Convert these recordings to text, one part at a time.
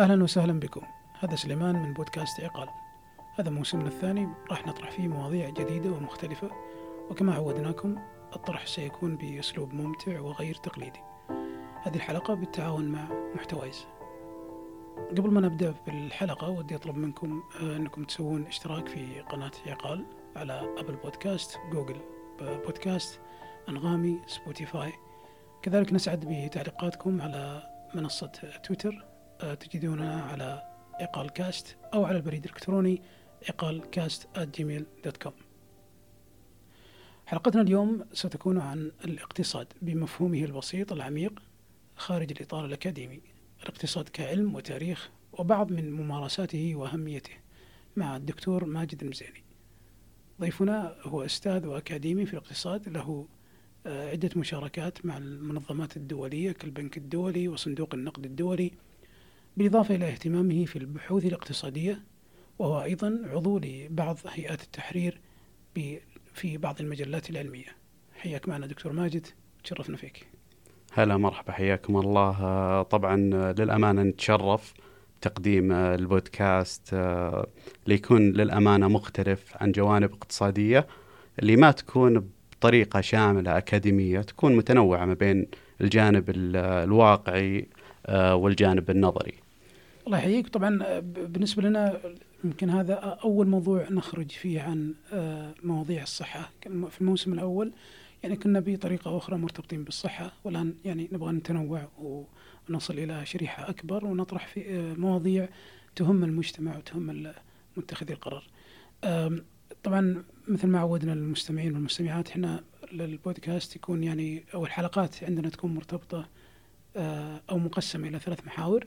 أهلا وسهلا بكم. هذا سليمان من بودكاست عقال. هذا موسمنا الثاني. راح نطرح فيه مواضيع جديدة ومختلفة وكما عودناكم الطرح سيكون بأسلوب ممتع وغير تقليدي. هذه الحلقة بالتعاون مع محتوايز. قبل ما نبدأ بالحلقة ودي أطلب منكم آه، أنكم تسوون اشتراك في قناة عقال على Apple Podcast Google Podcast أنغامي Spotify. كذلك نسعد بتعليقاتكم على منصة تويتر. تجدوننا على عقال كاست أو على البريد الإلكتروني عقال كاست gmail.com حلقتنا اليوم ستكون عن الاقتصاد بمفهومه البسيط العميق خارج الإطار الأكاديمي. الاقتصاد كعلم وتاريخ وبعض من ممارساته وأهميته مع الدكتور ماجد المزيني. ضيفنا هو أستاذ وأكاديمي في الاقتصاد له آه، عدة مشاركات مع المنظمات الدولية كالبنك الدولي وصندوق النقد الدولي بالإضافة إلى اهتمامه في البحوث الاقتصادية وهو أيضا عضو لبعض هيئات التحرير في بعض المجلات العلمية. حياك معنا دكتور ماجد تشرفنا فيك. هلا مرحبا حياكم الله. طبعا للأمانة نتشرف تقديم البودكاست ليكون للأمانة مختلف عن جوانب اقتصادية اللي ما تكون بطريقة شاملة أكاديمية تكون متنوعة ما بين الجانب الواقعي والجانب النظري. الله يحييك. طبعا آه، بالنسبة لنا يمكن هذا أول موضوع نخرج فيه عن آه، مواضيع الصحة. في الموسم الأول يعني كنا بطريقة أخرى مرتبطين بالصحة. والآن يعني نبغى نتنوع ونصل إلى شريحة أكبر ونطرح في مواضيع تهم المجتمع وتهم متخذي القرار. طبعا مثل ما عودنا المستمعين والمستمعات إحنا للبودكاست يكون يعني أو الحلقات عندنا تكون مرتبطة آه، أو مقسمه إلى ثلاث محاور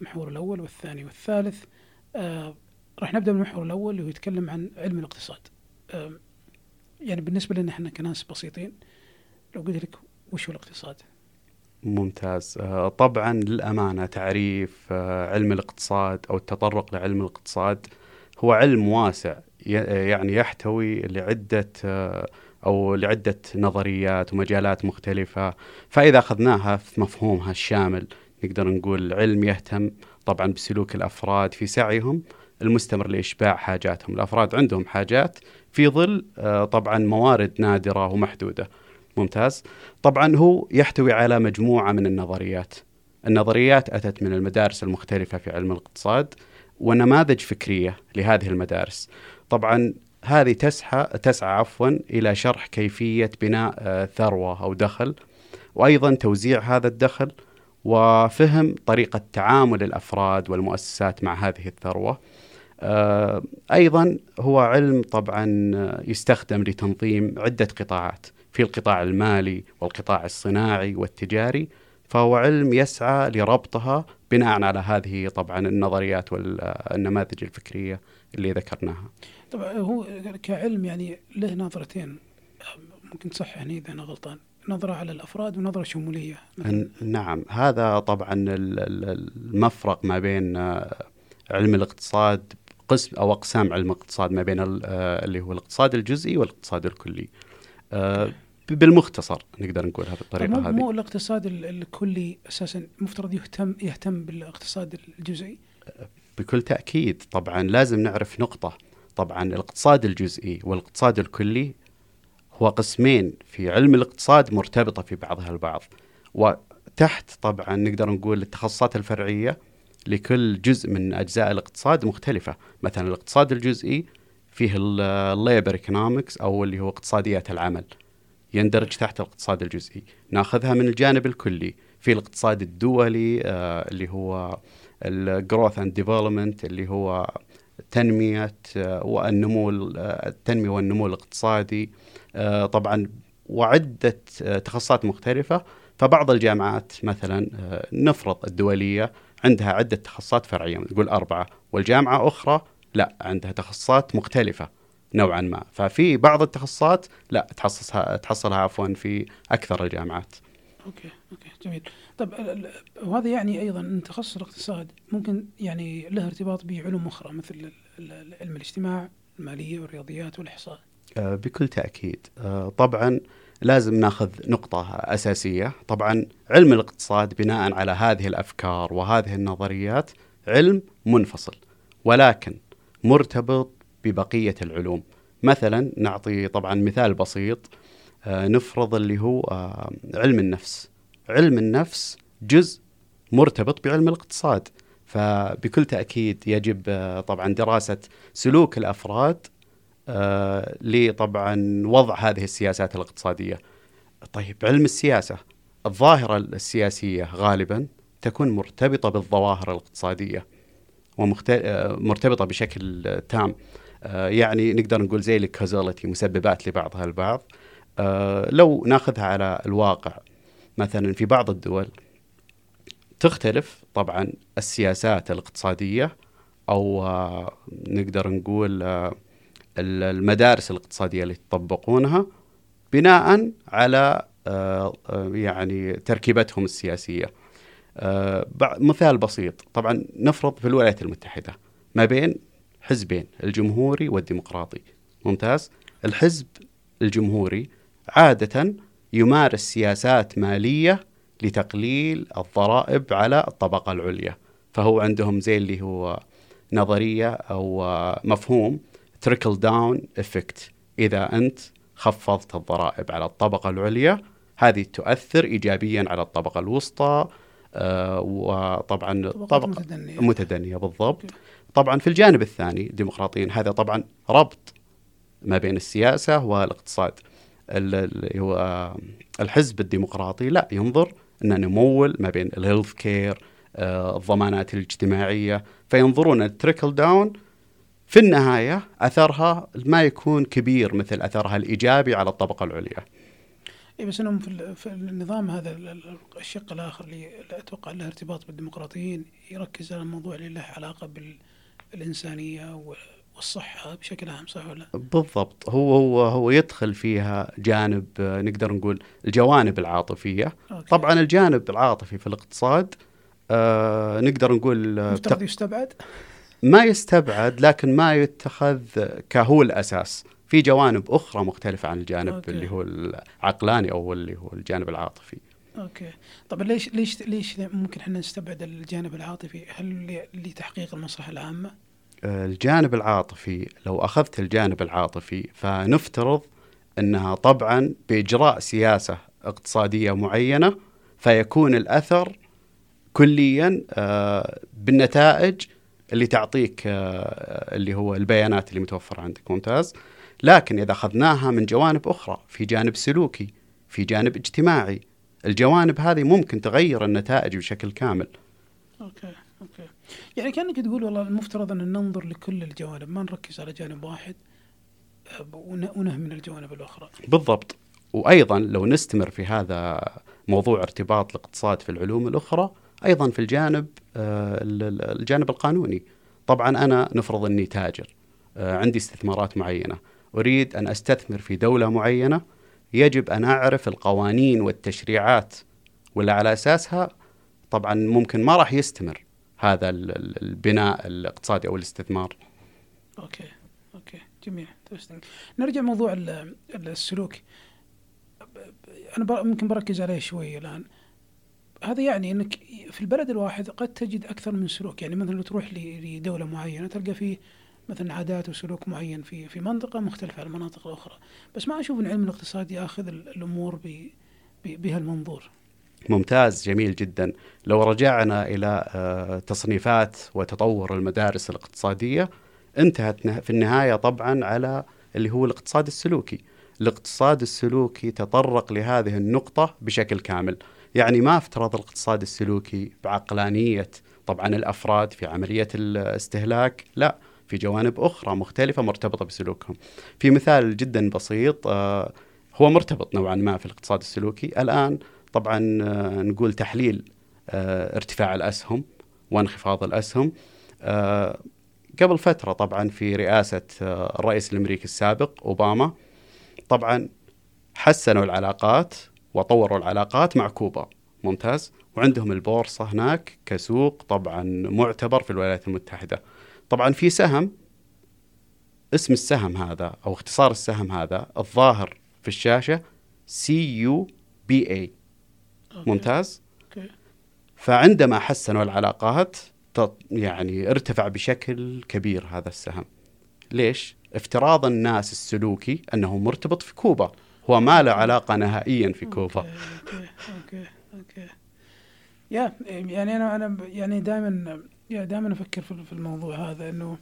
المحور الأول والثاني والثالث. آه، راح نبدأ بالمحور الأول اللي هو يتكلم عن علم الاقتصاد. آه، يعني بالنسبة لنا إحنا كناس بسيطين لو قلت لك وش هو الاقتصاد؟ ممتاز. طبعا للأمانة تعريف علم الاقتصاد أو التطرق لعلم الاقتصاد هو علم واسع يعني يحتوي لعدة أو لعدة نظريات ومجالات مختلفة. فإذا أخذناها في مفهومها الشامل نقدر نقول علم يهتم طبعا بسلوك الأفراد في سعيهم المستمر لإشباع حاجاتهم. الأفراد عندهم حاجات في ظل طبعا موارد نادرة ومحدودة. ممتاز؟ طبعا هو يحتوي على مجموعة من النظريات. النظريات أتت من المدارس المختلفة في علم الاقتصاد ونماذج فكرية لهذه المدارس. طبعا هذه تسعى تسعى عفوا إلى شرح كيفية بناء آه، ثروة أو دخل وأيضا توزيع هذا الدخل وفهم طريقة تعامل الأفراد والمؤسسات مع هذه الثروة. آه، أيضا هو علم طبعا آه، يستخدم لتنظيم عدة قطاعات في القطاع المالي والقطاع الصناعي والتجاري فهو علم يسعى لربطها بناء على هذه طبعا النظريات والنماذج الفكرية اللي ذكرناها. طبعا هو كعلم يعني له نظرتين. ممكن تصححني إذا أنا غلطان. نظرة على الأفراد ونظرة شمولية. نعم. هذا طبعا المفرق ما بين آه، علم الاقتصاد قسم أو أقسام علم الاقتصاد ما بين آه، اللي هو الاقتصاد الجزئي والاقتصاد الكلي. آه، بالمختصر نقدر نقولها بالطريقة هذه. مو الاقتصاد الكلي أساسا. مفترض يهتم يهتم بالاقتصاد الجزئي. بكل تأكيد. طبعا لازم نعرف نقطة. طبعا الاقتصاد الجزئي والاقتصاد الكلي هو قسمين في علم الاقتصاد مرتبطة في بعضها البعض. وتحت طبعا نقدر نقول التخصصات الفرعية لكل جزء من أجزاء الاقتصاد مختلفة. مثلا الاقتصاد الجزئي فيه ال labor economics أو اللي هو اقتصاديات العمل. يندرج تحت الاقتصاد الجزئي. ناخذها من الجانب الكلي. في الاقتصاد الدولي آه اللي هو ال growth and development اللي هو تنمية آه، والنمو آه، التنمية والنمو الاقتصادي آه، طبعا وعدة تخصصات مختلفة. فبعض الجامعات مثلا نفرض الدولية عندها عدة تخصصات فرعية نقول أربعة والجامعة أخرى لا عندها تخصصات مختلفة نوعا ما. ففي بعض التخصصات لا تحصصها تحصلها عفوا في أكثر الجامعات. okay okay جميل. طب وهذا يعني أيضا إن تخصص الاقتصاد ممكن يعني له ارتباط بعلوم أخرى مثل علم الاجتماع المالية والرياضيات والإحصاء. آه، بكل تأكيد. آه، طبعا لازم نأخذ نقطة أساسية، طبعا علم الاقتصاد بناء على هذه الأفكار وهذه النظريات علم منفصل ولكن مرتبط ببقية العلوم. مثلا نعطي طبعا مثال بسيط. آه، نفرض اللي هو علم النفس. علم النفس جزء مرتبط بعلم الاقتصاد. فبكل تأكيد يجب آه، طبعا دراسة سلوك الأفراد لطبعا وضع هذه السياسات الاقتصادية. طيب علم السياسة الظاهرة السياسية غالبا تكون مرتبطة بالظواهر الاقتصادية ومرتبطه بشكل تام. يعني نقدر نقول زي الكازاليتي مسببات لبعضها البعض. آه، لو ناخذها على الواقع مثلا في بعض الدول تختلف طبعا السياسات الاقتصادية أو آه، نقدر نقول آه، المدارس الاقتصادية اللي يطبقونها بناء على يعني تركيبتهم السياسية. مثال بسيط طبعا نفرض في الولايات المتحدة ما بين حزبين الجمهوري والديمقراطي ممتاز الحزب الجمهوري عادة يمارس سياسات مالية لتقليل الضرائب على الطبقة العليا. فهو عندهم زي اللي هو نظرية أو مفهوم trickle down effect إذا أنت خفضت الضرائب على الطبقة العليا هذه تؤثر إيجابيا على الطبقة الوسطى آه وطبعا طبقة متدنية. متدنية بالضبط. طبعا في الجانب الثاني الديمقراطيين هذا طبعا ربط ما بين السياسة والاقتصاد. اللي هو الحزب الديمقراطي لا ينظر ان نمول ما بين ال health care آه، الضمانات الاجتماعية فينظرون ال trickle down في النهاية أثرها ما يكون كبير مثل أثرها الإيجابي على الطبقة العليا. اي بس إنهم في النظام هذا الشق الآخر اللي أتوقع له ارتباط بالديمقراطيين يركز على الموضوع اللي له علاقة بالإنسانية والصحة بشكل عام صح ولا؟ بالضبط هو هو هو يدخل فيها جانب نقدر نقول الجوانب العاطفية okay. طبعا الجانب العاطفي في الاقتصاد آه نقدر نقول مفترض يستبعد؟ ما يستبعد لكن ما يتخذ كهو الأساس في جوانب أخرى مختلفة عن الجانب okay. اللي هو العقلاني أو اللي هو الجانب العاطفي okay طب ليش ليش ليش ممكن إحنا نستبعد الجانب العاطفي هل لتحقيق المصلحة العامة الجانب العاطفي لو أخذت الجانب العاطفي فنفترض أنها طبعا بإجراء سياسة اقتصادية معينة فيكون الأثر كليا آه، بالنتائج اللي تعطيك آه، اللي هو البيانات اللي متوفرة عندك. ممتاز؟ لكن إذا أخذناها من جوانب أخرى في جانب سلوكي في جانب اجتماعي الجوانب هذه ممكن تغير النتائج بشكل كامل. okay okay. يعني كأنك تقول والله المفترض أن ننظر لكل الجوانب ما نركز على جانب واحد آه، ونهمل الجوانب الأخرى. بالضبط. وأيضا لو نستمر في هذا موضوع ارتباط الاقتصاد في العلوم الأخرى أيضا في الجانب آه، الجانب القانوني. طبعا أنا نفرض أني تاجر آه، عندي استثمارات معينة. أريد أن أستثمر في دولة معينة. يجب أن أعرف القوانين والتشريعات ولا على أساسها؟ طبعا ممكن ما راح يستمر. هذا البناء الاقتصادي أو الاستثمار. okay okay. جميل نرجع موضوع السلوك. أنا ممكن بركز عليه شوي الآن. هذا يعني إنك في البلد الواحد قد تجد أكثر من سلوك. يعني مثلا لو تروح لدولة معينة تلقى فيه مثلا عادات وسلوك معين في في منطقة مختلفة عن المناطق الاخرى بس ما أشوف إن علم الاقتصاد يأخذ الأمور بهالمنظور. ممتاز جميل جدا. لو رجعنا إلى آه، تصنيفات وتطور المدارس الاقتصادية انتهت في النهاية طبعا على اللي هو الاقتصاد السلوكي. الاقتصاد السلوكي تطرق لهذه النقطة بشكل كامل. يعني ما افترض الاقتصاد السلوكي بعقلانية طبعا الأفراد في عملية الاستهلاك لا في جوانب أخرى مختلفة مرتبطة بسلوكهم. في مثال جدا بسيط آه، هو مرتبط نوعا ما في الاقتصاد السلوكي. الآن طبعا آه، نقول تحليل آه، ارتفاع الأسهم وانخفاض الأسهم. آه، قبل فترة طبعا في رئاسة الرئيس الأمريكي السابق أوباما طبعا حسنوا العلاقات وطوروا العلاقات مع كوبا. ممتاز. وعندهم البورصة هناك كسوق طبعا معتبر في الولايات المتحدة. طبعا في سهم اسم السهم هذا أو اختصار السهم هذا الظاهر في الشاشة سي يو بي اي ممتاز. okay. فعندما حسنوا العلاقات يعني ارتفع بشكل كبير هذا السهم. ليش؟ افتراض الناس السلوكي أنه مرتبط في كوبا. هو ما له علاقة نهائيا في كوبا. أوكي أوكي أوكي. يا يعني أنا أنا يعني دائما يا دائما أفكر في في الموضوع هذا إنه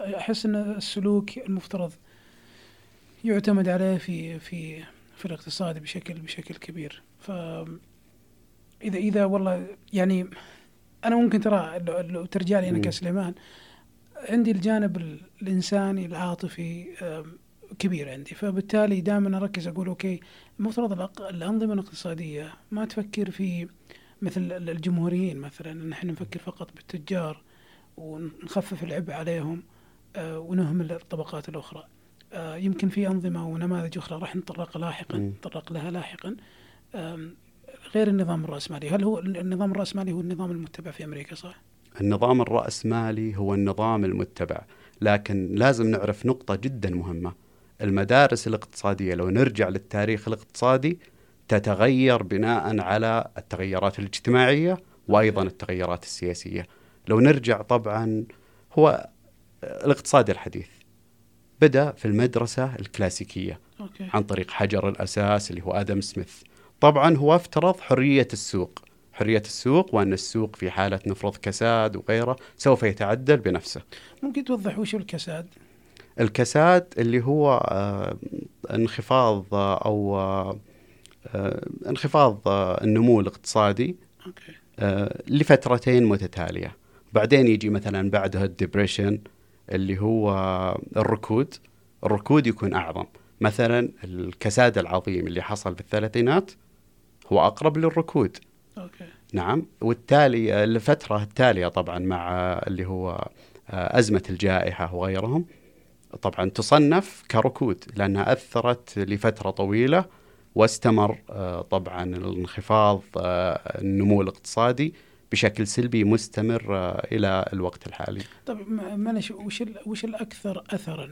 أحس إن السلوك المفترض يعتمد عليه في في في الاقتصاد بشكل بشكل كبير. ف اذا إذا والله يعني أنا ممكن ترى لو- لو ترجع لي أنا. كسليمان عندي الجانب ال- الإنساني العاطفي كبير عندي فبالتالي دائما أركز أقول أوكي المفترض الأنظمة الاقتصادية ما تفكر في مثل ال- الجمهوريين مثلا إن إحنا نفكر فقط بالتجار ونخفف العبء عليهم آه، ونهمل الطبقات الأخرى آه، يمكن في أنظمة ونماذج أخرى راح نتطرق لاحقا. نتطرق لها لاحقا غير النظام الرأسمالي. هل هو النظام الرأسمالي هو النظام المتبع في أمريكا صح؟ النظام الرأسمالي هو النظام المتبع لكن لازم نعرف نقطة جدا مهمة. المدارس الاقتصادية لو نرجع للتاريخ الاقتصادي تتغير بناء على التغيرات الاجتماعية وأيضا التغيرات السياسية. لو نرجع طبعا هو الاقتصاد الحديث بدأ في المدرسة الكلاسيكية أوكي. عن طريق حجر الأساس اللي هو آدم سميث. طبعا هو افترض حرية السوق. حرية السوق وأن السوق في حالة نفرض كساد وغيره سوف يتعدل بنفسه. ممكن توضح وش الكساد؟ الكساد اللي هو آه، انخفاض آه، أو آه، انخفاض النمو الاقتصادي okay. آه، لفترتين متتالية. بعدين يجي مثلا بعدها ال depression اللي هو الركود. الركود يكون أعظم. مثلا الكساد العظيم اللي حصل بالثلاثينات هو أقرب للركود. okay. نعم. والتالي الفترة التالية طبعا مع اللي هو أزمة الجائحة وغيرهم طبعا تصنف كركود لأنها أثرت لفترة طويلة واستمر طبعا الانخفاض النمو الاقتصادي بشكل سلبي مستمر إلى الوقت الحالي. طيب معلش وش وش الأكثر اثرا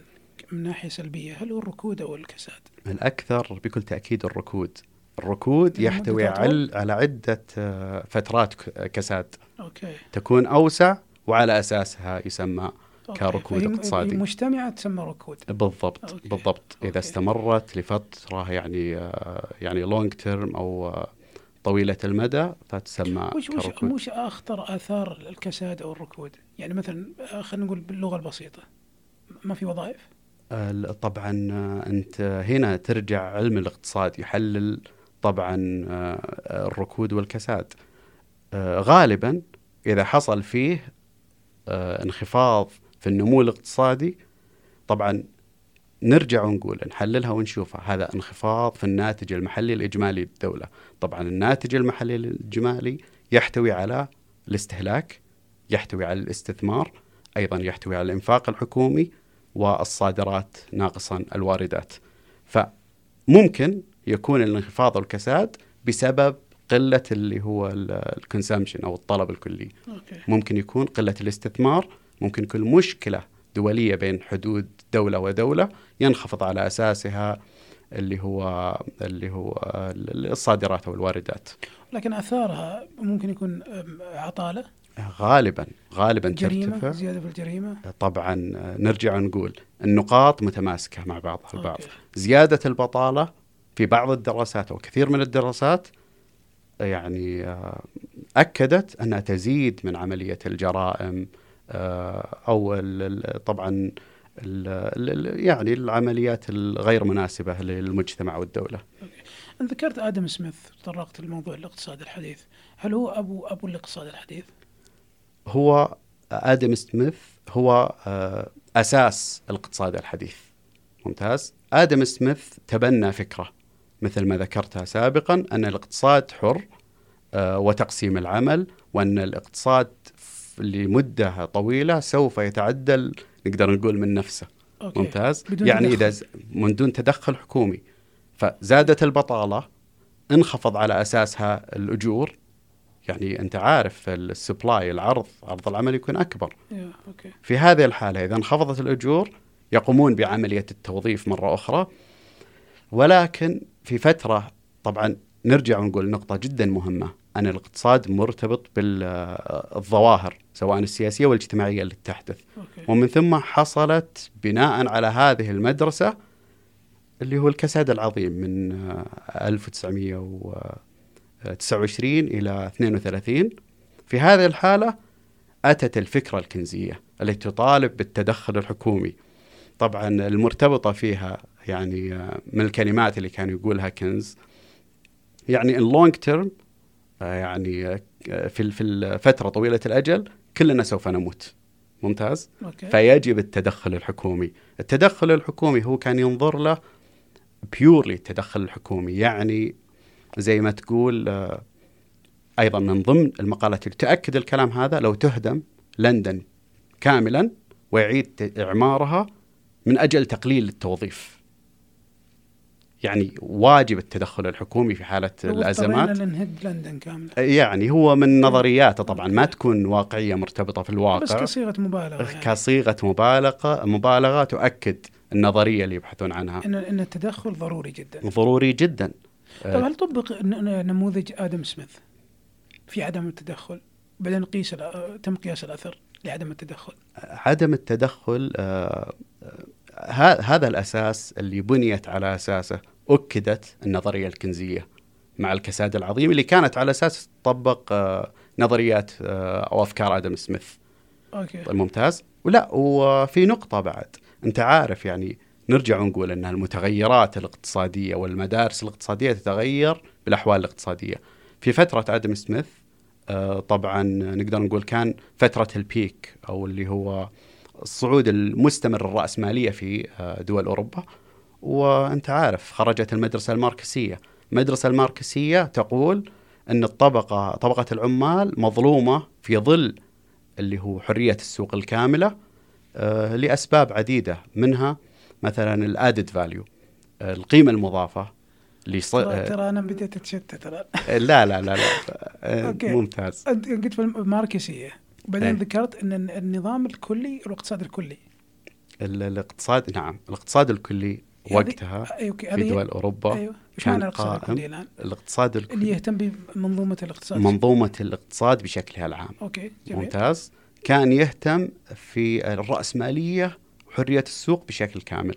من ناحية سلبية؟ هل هو الركود أو الكساد؟ الأكثر بكل تأكيد الركود. الركود يحتوي أطول؟ عل- على عدة آه، فترات كساد okay تكون أوسع وعلى أساسها يسمى okay. كركود اقتصادي. هي مجتمعة تسمى ركود بالضبط okay. بالضبط إذا okay. استمرت لفترة يعني آه، يعني long term أو آه، طويلة المدى فتسمى وش وش كركود وش أخطر آثار الكساد أو الركود؟ يعني مثلا آه، خلينا نقول باللغة البسيطة ما في وظائف؟ آه، طبعا آه، أنت هنا ترجع علم الاقتصاد يحلل طبعا آه، الركود والكساد. آه، غالبا إذا حصل فيه آه، انخفاض في النمو الاقتصادي طبعا نرجع ونقول نحللها ونشوفها. هذا انخفاض في الناتج المحلي الإجمالي للدولة. طبعا الناتج المحلي الإجمالي يحتوي على الاستهلاك يحتوي على الاستثمار أيضا يحتوي على الإنفاق الحكومي والصادرات ناقصا الواردات. فممكن يكون الانخفاض والكساد بسبب قلة اللي هو ال consumption أو الطلب الكلي. okay. ممكن يكون قلة الاستثمار ممكن يكون مشكلة دولية بين حدود دولة ودولة ينخفض على أساسها اللي هو اللي هو الصادرات أو الواردات. لكن آثارها ممكن يكون عطالة؟ غالبا غالبا جريمة ترتفع. زيادة في الجريمة؟ طبعا نرجع نقول النقاط متماسكة مع بعضها البعض. okay. زيادة البطالة في بعض الدراسات أو كثير من الدراسات يعني آه، أكدت أنها تزيد من عملية الجرائم آه، ال- طبعا يعني العمليات الغير مناسبة للمجتمع والدولة. انت ذكرت آدم سميث تطرقت لموضوع الاقتصاد الحديث. هل هو أبو أبو الاقتصاد الحديث؟ هو آدم سميث هو آه، أساس الاقتصاد الحديث. ممتاز؟ آدم سميث تبنى فكرة. مثل ما ذكرتها سابقا أن الاقتصاد حر آه، وتقسيم العمل وأن الاقتصاد لمدة طويلة سوف يتعدل نقدر نقول من نفسه. okay. ممتاز؟ يعني تدخل. إذا ز- من دون تدخل حكومي. فزادت البطالة انخفض على أساسها الأجور. يعني أنت عارف ال supply العرض عرض العمل يكون أكبر. yeah okay. في هذه الحالة إذا انخفضت الأجور يقومون بعملية التوظيف مرة أخرى. ولكن في فترة طبعا نرجع ونقول نقطة جدا مهمة. أن الاقتصاد مرتبط بالظواهر سواء السياسية والاجتماعية اللي تحدث. okay. ومن ثم حصلت بناء على هذه المدرسة اللي هو الكساد العظيم من آه، 1929 إلى 32 في هذه الحالة أتت الفكرة الكنزية التي تطالب بالتدخل الحكومي. طبعا المرتبطة فيها يعني آه، من الكلمات اللي كان يقولها كنز. يعني long term آه، يعني آه، في في الفترة طويلة الأجل كلنا سوف نموت. ممتاز؟ أوكي. فيجب التدخل الحكومي. التدخل الحكومي هو كان ينظر له بيورلي التدخل الحكومي. يعني زي ما تقول آه، أيضا من ضمن المقالات اللي تأكد الكلام هذا لو تهدم لندن كاملا ويعيد إعمارها من أجل تقليل التوظيف. يعني واجب التدخل الحكومي في حالة الأزمات. لنهد لندن كاملة. يعني هو من نظرياته طبعا ما تكون واقعية مرتبطة في الواقع. بس كصيغة مبالغة يعني. كصيغة مبالغة مبالغة تؤكد النظرية اللي يبحثون عنها. ان إن التدخل ضروري جدا. ضروري جدا. طيب هل طبق نموذج آدم سميث في عدم التدخل؟ بعدين قيس تم قياس الأثر لعدم التدخل. عدم التدخل آه، آه، هذا الأساس اللي بنيت على أساسه أكدت النظرية الكنزية مع الكساد العظيم اللي كانت على أساس تطبق آه، نظريات آه، أو أفكار آدم سميث. أوكي. ممتاز. ولا وفي نقطة بعد. أنت عارف يعني نرجع ونقول أن المتغيرات الاقتصادية والمدارس الاقتصادية تتغير بالأحوال الاقتصادية. في فترة آدم سميث آه، طبعا نقدر نقول كان فترة البيك أو اللي هو الصعود المستمر الرأسمالية في دول أوروبا. وأنت عارف خرجت المدرسة الماركسية. المدرسة الماركسية تقول أن الطبقة طبقة العمال مظلومة في ظل اللي هو حرية السوق الكاملة آه، لأسباب عديدة منها مثلا ال added value القيمة المضافة اللي ص... ترى, آه، أنا بديت أتشتت الآن. لا لا لا لا آه، okay. ممتاز. أنت قلت في الماركسية. وبعدين إيه. ذكرت إن النظام الكلي والإقتصاد الكلي. ال- الاقتصاد نعم الإقتصاد الكلي وقتها أي okay. في دول أوروبا أيوه إيش كان معنى الاقتصاد الكلي الآن؟ الاقتصاد اللي الكلي يهتم بمنظومة الاقتصاد. منظومة الاقتصاد بشكلها العام. okay جميل. ممتاز. كان يهتم في الرأسمالية وحرية السوق بشكل كامل.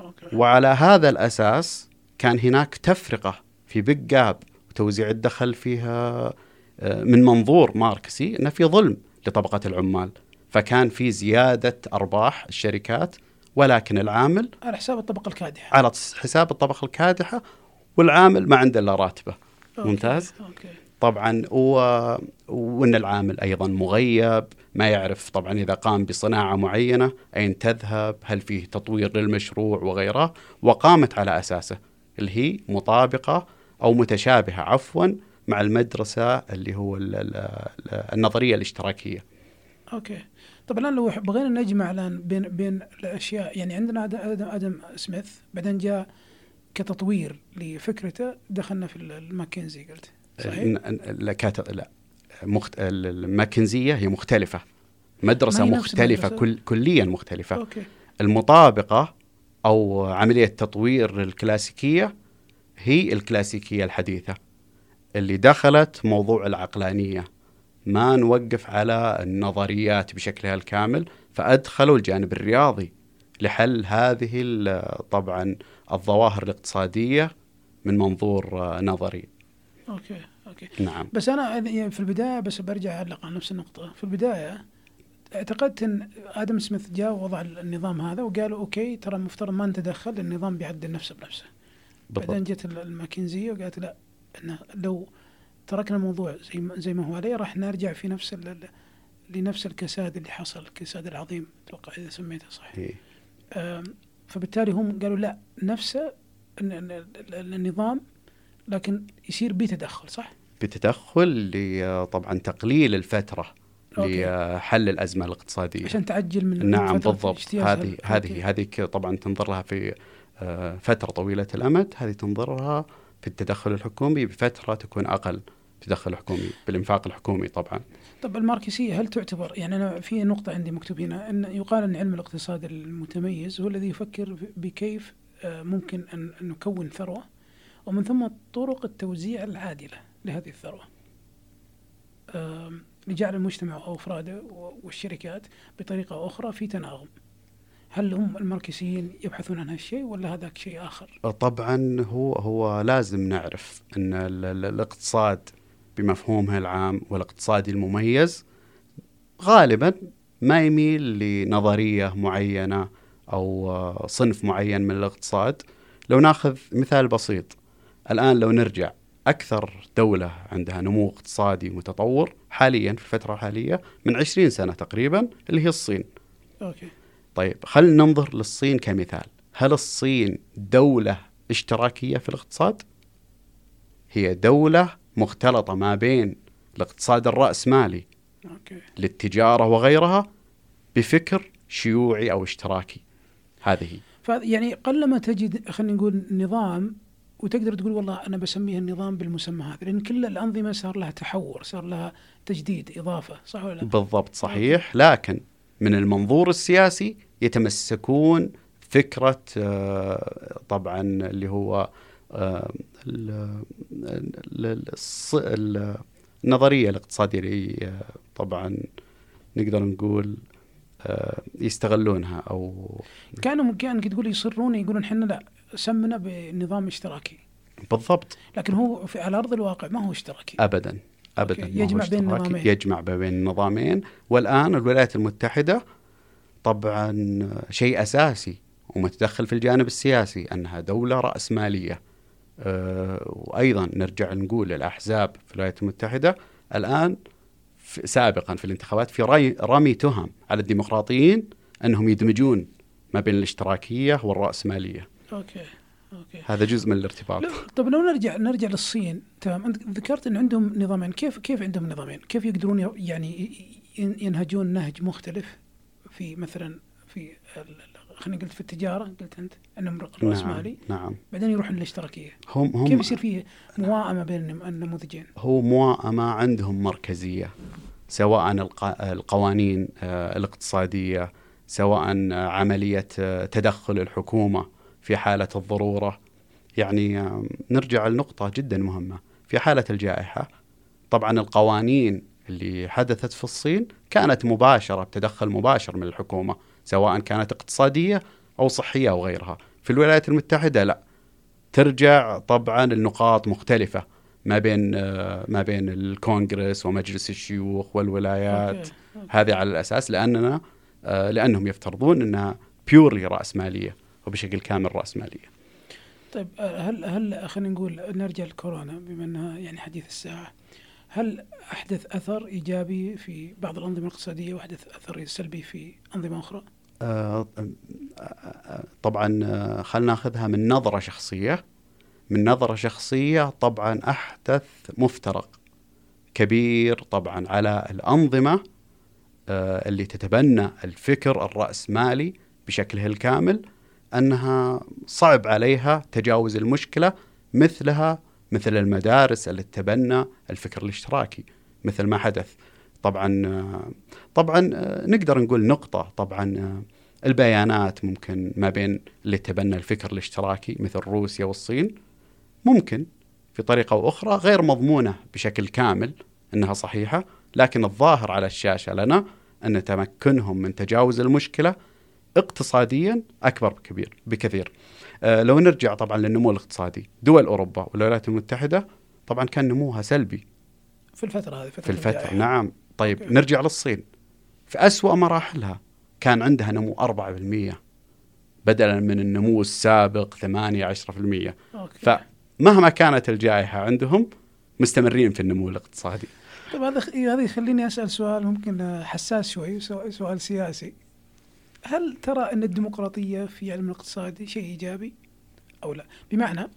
okay. وعلى هذا الأساس كان هناك تفرقة في big gap وتوزيع الدخل فيها آه، من منظور ماركسي أنه في ظلم لطبقة العمال. فكان في زيادة أرباح الشركات ولكن العامل على حساب الطبقة الكادحة على حساب الطبقة الكادحة والعامل ما عنده إلا راتبه okay. ممتاز. okay طبعا و... وإن العامل أيضا مغيب ما يعرف طبعا إذا قام بصناعة معينة أين تذهب هل فيه تطوير للمشروع وغيره وقامت على أساسه اللي هي مطابقة أو متشابهة عفوا مع المدرسة اللي هو ال- ال- ال- النظرية الاشتراكية okay طب الآن لو بغينا نجمع الآن بين بين الأشياء يعني عندنا آدم آدم سميث بعدين جاء كتطوير لفكرته دخلنا في الماركسية قلت. صحيح؟ لا كات... لا مخت... ال- الماركسية هي مختلفة. مدرسة مختلفة؟ كل... كليا مختلفة. okay. المطابقة أو عملية تطوير الكلاسيكية هي الكلاسيكية الحديثة اللي دخلت موضوع العقلانية. ما نوقف على النظريات بشكلها الكامل فأدخلوا الجانب الرياضي لحل هذه طبعا الظواهر الاقتصادية من منظور آه، نظري. okay okay. نعم. بس أنا يعني في البداية بس برجع أعلق على نفس النقطة. في البداية اعتقدت إن آدم سميث جاء ووضع النظام هذا وقالوا okay ترى المفترض ما نتدخل النظام بيعدل نفسه بنفسه. بعدين بالضبط جت الكنزية وقالت لا إنه لو تركنا الموضوع زي ما زي ما هو عليه راح نرجع في نفس لنفس الكساد اللي حصل الكساد العظيم أتوقع إذا سميته صح إيه. فبالتالي هم قالوا لا نفسه ال- النظام لكن يصير بتدخل صح؟ بتدخل طبعا تقليل الفترة okay. لحل الأزمة الاقتصادية عشان تعجل من نعم بالضبط هذه هذه okay. هذه ك- طبعا تنظر لها في آه، فترة طويلة الأمد هذه تنظر لها في التدخل الحكومي بفترة تكون أقل تدخل حكومي بالإنفاق الحكومي طبعا. طب الماركسية هل تعتبر يعني أنا في نقطة عندي مكتوب هنا إن يقال أن علم الاقتصاد المتميز هو الذي يفكر بكيف آه، ممكن أن نكون ثروة ومن ثم طرق التوزيع العادلة لهذه الثروة آم، لجعل المجتمع أو أفراده و- والشركات بطريقة أخرى في تناغم. هل هم الماركسيين يبحثون عن هالشيء ولا هذاك شيء آخر؟ طبعا هو هو لازم نعرف أن ال- ال- الاقتصاد بمفهومه العام والاقتصادي المميز غالبا ما يميل لنظرية معينة أو صنف معين من الاقتصاد. لو ناخذ مثال بسيط الآن لو نرجع أكثر دولة عندها نمو اقتصادي متطور حاليا في الفترة الحالية من 20 سنة تقريبا اللي هي الصين. okay. طيب خلينا ننظر للصين كمثال. هل الصين دولة اشتراكية في الاقتصاد؟ هي دولة مختلطة ما بين الاقتصاد الرأسمالي okay. للتجارة وغيرها بفكر شيوعي أو اشتراكي. هذه يعني قلما تجد خلينا نقول نظام وتقدر تقول والله أنا بسميه النظام بالمسمى هذا لأن كل الأنظمة صار لها تحور صار لها تجديد إضافة صح ولا لا؟ بالضبط صحيح. لكن من المنظور السياسي يتمسكون فكرة آه، طبعا اللي هو آه، النظرية الاقتصادية اللي آه، طبعا نقدر نقول يستغلونها أو كانوا كانك تقول يصرون يقولون إحنا لا سمنا بنظام اشتراكي. بالضبط. لكن هو في على أرض الواقع ما هو اشتراكي. ابدا. ابدا. ما يجمع بين. النظامين. يجمع بين النظامين والآن الولايات المتحدة طبعا شيء أساسي ومتدخل في الجانب السياسي أنها دولة راسماليه أه وأيضا نرجع نقول الأحزاب في الولايات المتحدة الآن في سابقا في الانتخابات في رمي تهم على الديمقراطيين أنهم يدمجون ما بين الاشتراكية والرأسمالية okay okay. هذا جزء من الارتباط. لو طب لو نرجع نرجع للصين تمام أنت ذكرت إن عندهم نظامين. كيف كيف عندهم نظامين؟ كيف يقدرون يعني ينهجون نهج مختلف في مثلا في خلينا قلت في التجارة قلت أنت انهم راسمالي نعم نعم. بعدين يروحون للاشتراكية. هم هم كيف يصير في موائمة بين النم- النموذجين؟ هو موائمة عندهم مركزية سواء الق- القوانين آه، الاقتصادية سواء عملية آه، تدخل الحكومة. في حالة الضرورة. يعني نرجع لنقطة جدا مهمة. في حالة الجائحة طبعا القوانين اللي حدثت في الصين كانت مباشرة بتدخل مباشر من الحكومة سواء كانت اقتصادية أو صحية أو غيرها. في الولايات المتحدة لا. ترجع طبعا النقاط مختلفة ما بين آه، ما بين الكونغرس ومجلس الشيوخ والولايات. okay. okay. هذه على الأساس لأننا آه، لأنهم يفترضون إنها بيورلي رأسمالية. وبشكل كامل راسماليه. طيب هل هل خلينا نقول نرجع لكورونا بما إنها يعني حديث الساعة هل أحدث أثر إيجابي في بعض الأنظمة الاقتصادية وأحدث أثر سلبي في أنظمة أخرى؟ آه، آه، طبعا آه، خلينا ناخذها من نظرة شخصية من نظرة شخصية طبعا أحدث مفترق كبير طبعا على الأنظمة آه، اللي تتبنى الفكر الرأسمالي بشكله الكامل أنها صعب عليها تجاوز المشكلة مثلها مثل المدارس اللي تتبنى الفكر الاشتراكي مثل ما حدث. طبعا طبعا نقدر نقول نقطة. طبعا البيانات ممكن ما بين اللي تبنى الفكر الاشتراكي مثل روسيا والصين ممكن في طريقة أو أخرى غير مضمونة بشكل كامل إنها صحيحة لكن الظاهر على الشاشة لنا أن تمكنهم من تجاوز المشكلة اقتصاديا أكبر بكبير بكثير. آه لو نرجع طبعا للنمو الاقتصادي، دول أوروبا والولايات المتحدة طبعا كان نموها سلبي في الفترة هذه في الفترة الجائحة. نعم طيب أوكي. نرجع للصين في أسوأ مراحلها كان عندها نمو 4% بدلا من النمو السابق 8 10% أوكي. فمهما كانت الجائحة عندهم مستمرين في النمو الاقتصادي. طيب هذا هذا يخليني أسأل سؤال ممكن حساس شوي سؤال سياسي هل ترى أن الديمقراطية في علم الاقتصاد شيء إيجابي أو لا؟ بمعنى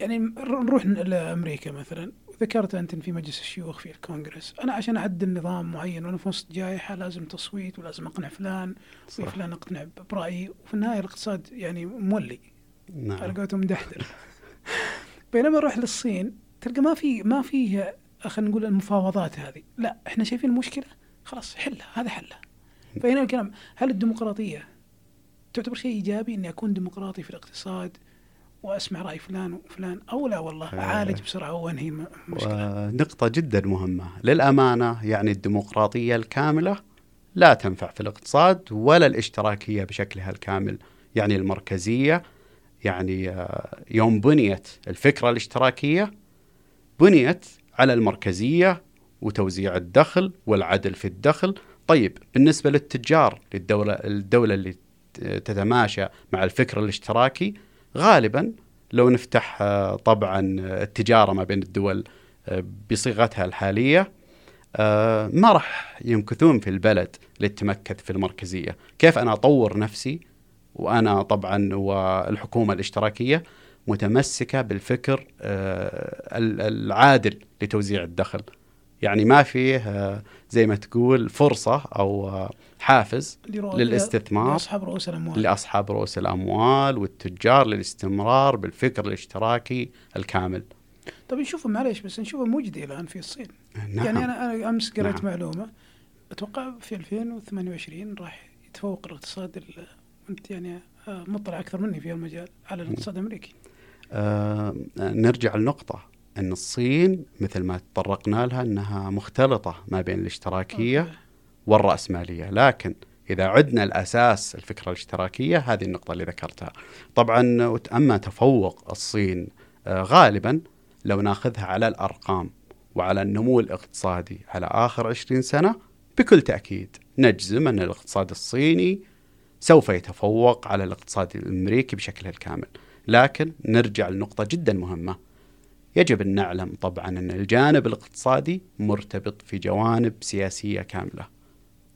يعني نر- نروح لأمريكا مثلا. ذكرت أنت إن في مجلس الشيوخ في الكونغرس، أنا عشان أعدل نظام معين وأنا في وسط جائحة لازم تصويت ولازم أقنع فلان صح. وفلان أقنع برأيي. وفي النهاية الاقتصاد يعني مولي. على نعم قولتهم مدحدر بينما نروح للصين تلقى ما في ما فيه خلينا نقول المفاوضات هذه. لا إحنا شايفين المشكلة خلاص حلها هذا حلها. فهنا الكلام هل الديمقراطية تعتبر شيء إيجابي إني أكون ديمقراطي في الاقتصاد وأسمع رأي فلان وفلان؟ أو لا والله آه. أعالج بسرعة وأنهي م- مشكلة. نقطة جدا مهمة. للأمانة يعني الديمقراطية الكاملة لا تنفع في الاقتصاد ولا الاشتراكية بشكلها الكامل. يعني المركزية يعني آه، يوم بنيت الفكرة الاشتراكية بنيت على المركزية وتوزيع الدخل والعدل في الدخل طيب بالنسبة للتجار للدولة الدولة اللي تتماشى مع الفكر الاشتراكي غالبا لو نفتح آه، طبعا آه، التجارة ما بين الدول آه، بصيغتها الحالية ما راح يمكثون في البلد للتمكث في المركزية. كيف أنا أطور نفسي؟ وأنا طبعا والحكومة الاشتراكية متمسكة بالفكر ال- العادل لتوزيع الدخل. يعني ما فيه آه، زي ما تقول فرصة أو آه، حافز للاستثمار. لأصحاب رؤوس الأموال لأصحاب رؤوس الأموال والتجار للاستمرار بالفكر الاشتراكي الكامل طيب نشوفه معليش بس نشوفه مجدي الآن في الصين نعم. يعني أنا أنا أمس قريت نعم. معلومة أتوقع في 2028 راح يتفوق الاقتصاد ال- أنت يعني آه، مطلع أكثر مني في المجال على الاقتصاد الأمريكي آه نرجع لنقطة أن الصين مثل ما تطرقنا لها أنها مختلطة ما بين الاشتراكية أوكي. والرأسمالية. لكن إذا عدنا الأساس الفكرة الاشتراكية هذه النقطة اللي ذكرتها. طبعا أما تفوق الصين آه، غالبا لو ناخذها على الأرقام وعلى النمو الاقتصادي على آخر 20 سنة بكل تأكيد نجزم أن الاقتصاد الصيني سوف يتفوق على الاقتصاد الأمريكي بشكله الكامل. لكن نرجع لنقطة جدا مهمة. يجب أن نعلم طبعا أن الجانب الاقتصادي مرتبط في جوانب سياسية كاملة.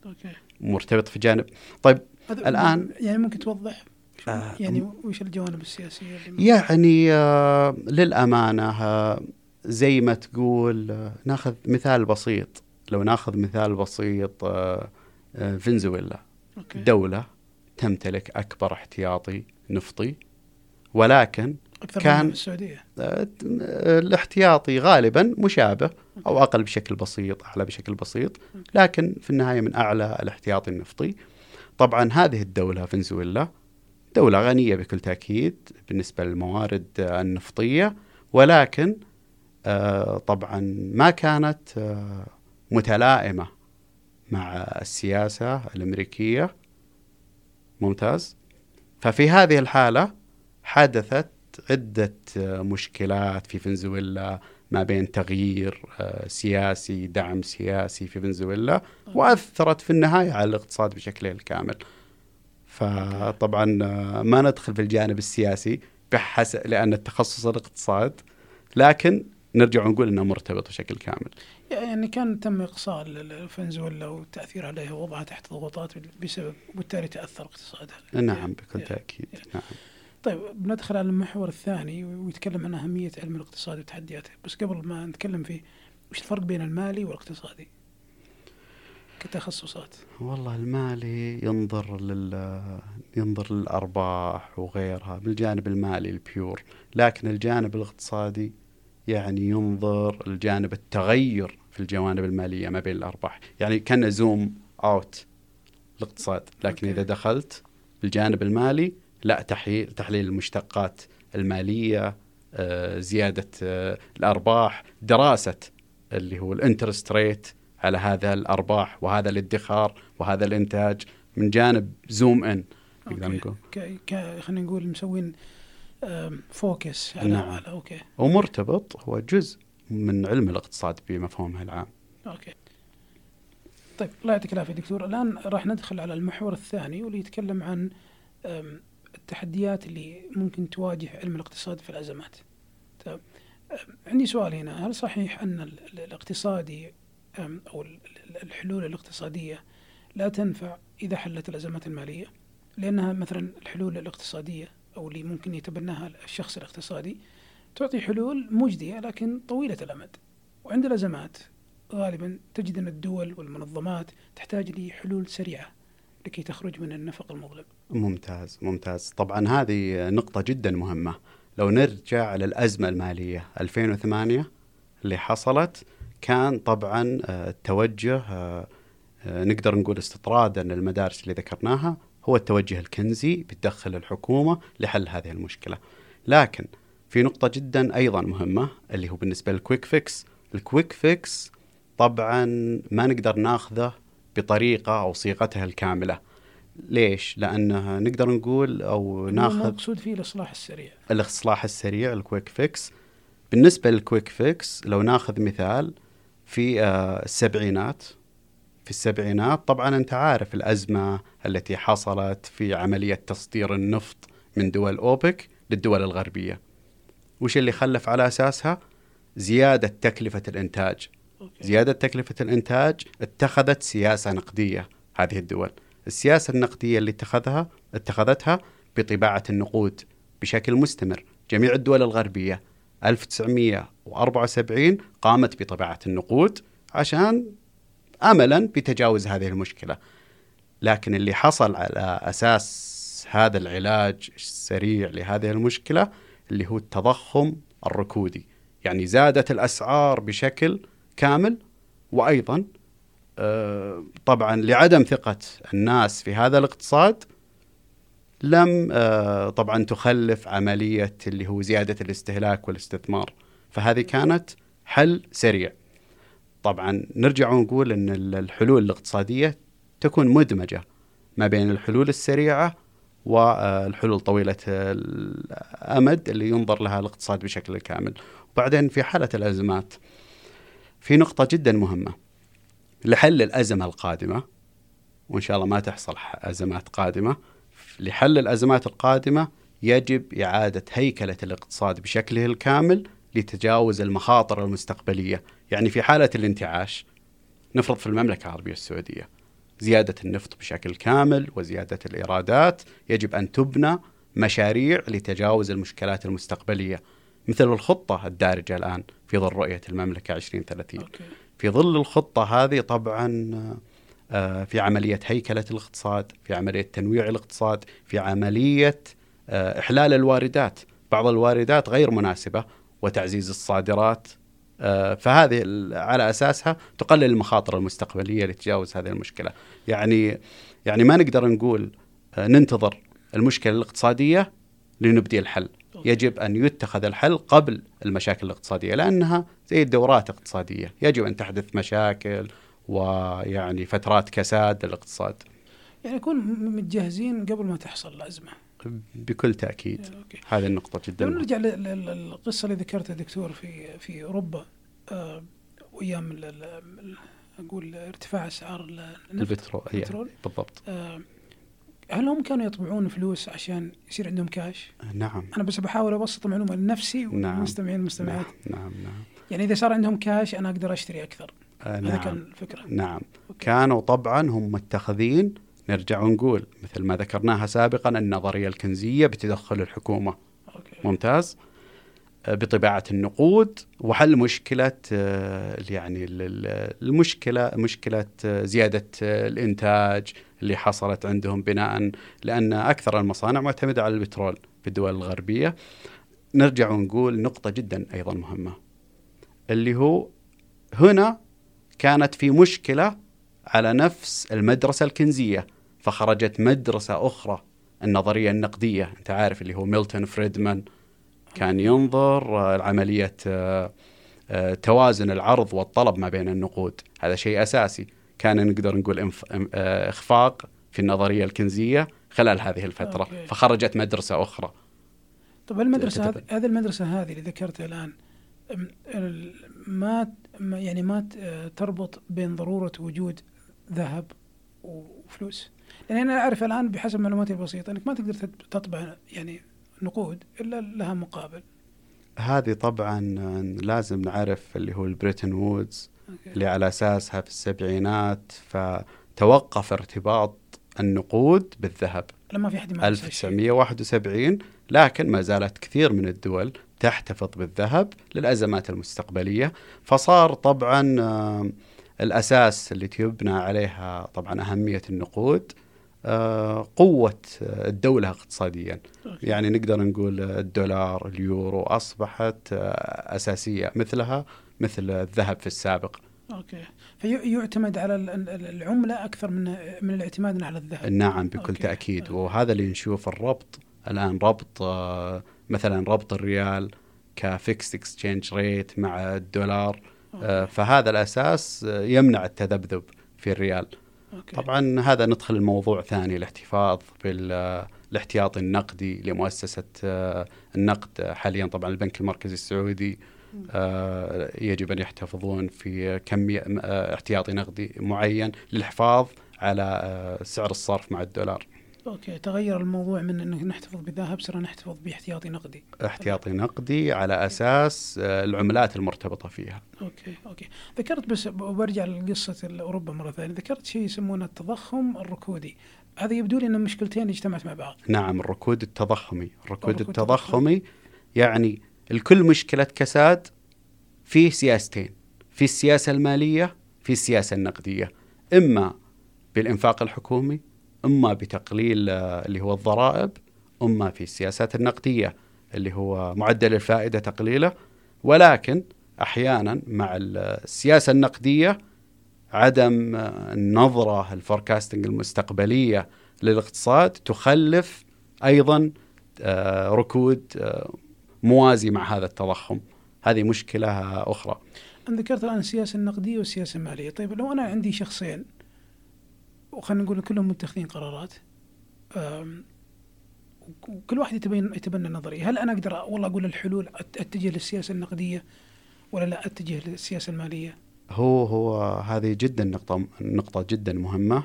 أوكي. مرتبط في جانب. طيب الآن- يعني ممكن توضح آه، يعني وش الجوانب السياسية اللي يعني آه للأمانة آه زي ما تقول آه ناخذ مثال بسيط. لو ناخذ مثال بسيط آه آه فنزويلا. أوكي. دولة تمتلك أكبر احتياطي نفطي ولكن أكثر كان- في السعودية. آه، الاحتياطي غالبا مشابه أو أقل بشكل بسيط أعلى بشكل بسيط لكن في النهاية من أعلى الاحتياطي النفطي. طبعا هذه الدولة فنزويلا دولة غنية بكل تأكيد بالنسبة للموارد النفطية ولكن آه، طبعا ما كانت آه، متلائمة مع السياسة الأمريكية. ممتاز. ففي هذه الحالة حدثت عدة آه، مشكلات في فنزويلا ما بين تغيير آه، سياسي دعم سياسي في فنزويلا وأثرت في النهاية على الاقتصاد بشكله الكامل فطبعا آه، ما ندخل في الجانب السياسي بحسب لأن التخصص الاقتصاد لكن نرجع ونقول إنه مرتبط بشكل كامل. يعني كان تم إقصاء فنزويلا والتأثير عليها ووضعها تحت ضغوطات بسبب وبالتالي تأثر اقتصادها نعم بكل يعني- تأكيد نعم. طيب بندخل على المحور الثاني ويتكلم عن أهمية علم الاقتصاد وتحدياته بس قبل ما نتكلم فيه وش الفرق بين المالي والاقتصادي كتخصصات؟ والله المالي ينظر لل ينظر للأرباح وغيرها بالجانب المالي البيور لكن الجانب الاقتصادي يعني ينظر الجانب التغير في الجوانب المالية ما بين الأرباح. يعني كان زوم out الاقتصاد. لكن okay. إذا دخلت بالجانب المالي لا تحليل تحليل المشتقات المالية آه، زيادة آه، الأرباح دراسة اللي هو ال interest rate على هذا الأرباح وهذا الادخار وهذا الإنتاج من جانب zoom in نقدر. نقول. خلينا نقول مسوين focus على نعم. على أوكي ومرتبط هو جزء من علم الاقتصاد بمفهومه العام أوكي طيب الله يعطيك العافية دكتور الآن راح ندخل على المحور الثاني واللي يتكلم عن التحديات اللي ممكن تواجه علم الاقتصاد في الأزمات. طيب عندي سؤال هنا. هل صحيح ال- الاقتصادي ال- الحلول الاقتصادية لا تنفع إذا حلت الأزمات المالية؟ لأنها مثلا الحلول الاقتصادية أو اللي ممكن يتبناها الشخص الاقتصادي تعطي حلول مجدية لكن طويلة الأمد. وعند الأزمات غالبا تجد أن الدول والمنظمات تحتاج لحلول سريعة. لكي تخرج من النفق المظلم. ممتاز ممتاز. طبعا هذه نقطة جدا مهمة. لو نرجع للأزمة المالية 2008 اللي حصلت كان طبعا آه، التوجه آه، آه، نقدر نقول استطرادا للمدارس اللي ذكرناها هو التوجه الكنزي بتدخل الحكومة لحل هذه المشكلة. لكن في نقطة جدا أيضا مهمة اللي هو بالنسبة لل quick fix. ال quick fix طبعا ما نقدر ناخذه بطريقة أو صيغتها الكاملة ليش؟ لأنه نقدر نقول أو ناخذ المقصود فيه الإصلاح السريع الإصلاح السريع ال quick fix بالنسبة لل quick fix لو ناخذ مثال في آه، السبعينات في السبعينات طبعا أنت عارف الأزمة التي حصلت في عملية تصدير النفط من دول أوبك للدول الغربية وش اللي خلف على أساسها؟ زيادة تكلفة الإنتاج أوكي. زيادة تكلفة الإنتاج اتخذت سياسة نقدية هذه الدول. السياسة النقدية اللي اتخذها اتخذتها بطباعة النقود بشكل مستمر. جميع الدول الغربية 1974 قامت بطباعة النقود عشان املا بتجاوز هذه المشكلة. لكن اللي حصل على أساس هذا العلاج السريع لهذه المشكلة اللي هو التضخم الركودي. يعني زادت الأسعار بشكل كامل وأيضا آه، طبعا لعدم ثقة الناس في هذا الاقتصاد لم آه، طبعا تخلف عملية اللي هو زيادة الاستهلاك والاستثمار فهذه كانت حل سريع طبعا نرجع ونقول إن ال- الحلول الاقتصادية تكون مدمجة ما بين الحلول السريعة والحلول طويلة الأمد اللي ينظر لها الاقتصاد بشكل كامل. وبعدين في حالة الأزمات في نقطة جدا مهمة. لحل الأزمة القادمة وإن شاء الله ما تحصل أزمات قادمة لحل الأزمات القادمة يجب إعادة هيكلة الاقتصاد بشكله الكامل لتجاوز المخاطر المستقبلية، يعني في حالة الانتعاش نفرض في المملكة العربية السعودية زيادة النفط بشكل كامل وزيادة الإيرادات يجب أن تبنى مشاريع لتجاوز المشكلات المستقبلية. مثل الخطة الدارجة الآن في ظل رؤية المملكة 2030 أوكي. في ظل الخطة هذه طبعا آه، في عملية هيكلة الاقتصاد في عملية تنويع الاقتصاد في عملية آه، إحلال الواردات. بعض الواردات غير مناسبة وتعزيز الصادرات آه، فهذه على أساسها تقلل المخاطر المستقبلية لتجاوز هذه المشكلة. يعني يعني ما نقدر نقول ننتظر المشكلة الاقتصادية لنبدي الحل. يجب أن يتخذ الحل قبل المشاكل الاقتصادية لأنها زي الدورات اقتصادية يجب أن تحدث مشاكل ويعني فترات كساد للاقتصاد. يعني نكون م- متجهزين قبل ما تحصل الأزمة. بكل تأكيد. okay. هذه النقطة جدا لو. نرجع لل- لل- للقصة اللي ذكرتها دكتور في في أوروبا آه، ال- أقول ارتفاع النفط. البترول أيه، البترول. بالضبط. آه، هل هم كانوا يطبعون فلوس عشان يصير عندهم كاش؟ نعم. أنا بس بحاول أبسط المعلومه لنفسي نعم. والمستمعين والمستمعات. نعم نعم نعم. يعني إذا صار عندهم كاش أنا أقدر أشتري أكثر. آه، هذا نعم. كان الفكرة. نعم. okay. كانوا طبعا هم متخذين نرجع ونقول مثل ما ذكرناها سابقا النظرية الكنزية بتدخل الحكومة. okay. ممتاز؟ بطباعة النقود وحل مشكلة آه، يعني ال- ال- المشكلة مشكلة آه، زيادة آه، الإنتاج اللي حصلت عندهم بناء لأن أكثر المصانع معتمدة على البترول في الدول الغربية. نرجع ونقول نقطة جدا أيضا مهمة اللي هو هنا كانت في مشكلة على نفس المدرسة الكنزية فخرجت مدرسة أخرى النظرية النقدية أنت عارف اللي هو ميلتون فريدمان. كان ينظر آه، لعملية آه، آه، توازن العرض والطلب ما بين النقود. هذا شيء أساسي. كان نقدر نقول إخفاق في النظرية الكنزية خلال هذه الفترة. أوكي. فخرجت مدرسة أخرى. طب المدرسة تتبع. هذه هذه المدرسة هذه اللي ذكرتها الآن أم- ال- ما يعني ما تربط بين ضرورة وجود ذهب وفلوس؟ يعني أنا أعرف الآن بحسب معلوماتي البسيطة إنك ما تقدر تطبع يعني نقود إلا لها مقابل هذه طبعا لازم نعرف اللي هو ال Bretton Woods okay. اللي على أساسها في السبعينات فتوقف ارتباط النقود بالذهب لما في شيء. 1971 لكن ما زالت كثير من الدول تحتفظ بالذهب للأزمات المستقبلية فصار طبعا الأساس اللي تبنى عليها طبعا أهمية النقود قوة آه، الدولة اقتصاديا. يعني نقدر نقول الدولار اليورو أصبحت آه، أساسية مثلها مثل الذهب في السابق okay فيعتمد على ال- ال- العملة أكثر من من الاعتماد على الذهب نعم بكل okay. تأكيد okay. وهذا اللي نشوف الربط الآن ربط آه، مثلا ربط الريال ك fixed exchange rate مع الدولار okay. فهذا الأساس يمنع التذبذب في الريال okay. طبعا هذا ندخل الموضوع ثاني الاحتفاظ بالاحتياطي النقدي لمؤسسة آه، النقد. حاليا طبعا البنك المركزي السعودي آه، يجب أن يحتفظون في كمية آه، احتياطي نقدي معين للحفاظ على سعر الصرف مع الدولار. okay تغير الموضوع من إنك نحتفظ بذهب صرنا نحتفظ باحتياطي نقدي. احتياطي نقدي على أساس آه، العملات المرتبطة فيها. okay okay. ذكرت بس برجع لقصه اوروبا مرة ثانية. ذكرت شيء يسمونه التضخم الركودي. هذا يبدو لي انه مشكلتين اجتمعت مع بعض. نعم الركود التضخمي. الركود الركود التضخمي يعني الكل مشكلة كساد في سياستين في السياسة المالية في السياسة النقدية. إما بالإنفاق الحكومي إما بتقليل آه، اللي هو الضرائب إما في السياسات النقدية اللي هو معدل الفائدة تقليله. ولكن أحيانا مع السياسة النقدية عدم آه، النظرة الفوركاستنج المستقبلية للاقتصاد تخلف أيضا آه، ركود آه، موازي مع هذا التضخم. هذه مشكلة أخرى. أنا ذكرت الآن السياسة النقدية والسياسة المالية. طيب لو أنا عندي شخصين وخلينا نقول كلهم متخذين قرارات. وكل واحد يتبين يتبنى نظرية. هل أنا أقدر والله أقول الحلول أتجه للسياسة النقدية ولا لا أتجه للسياسة المالية؟ هو هو هذه جدا نقطة نقطة جدا مهمة.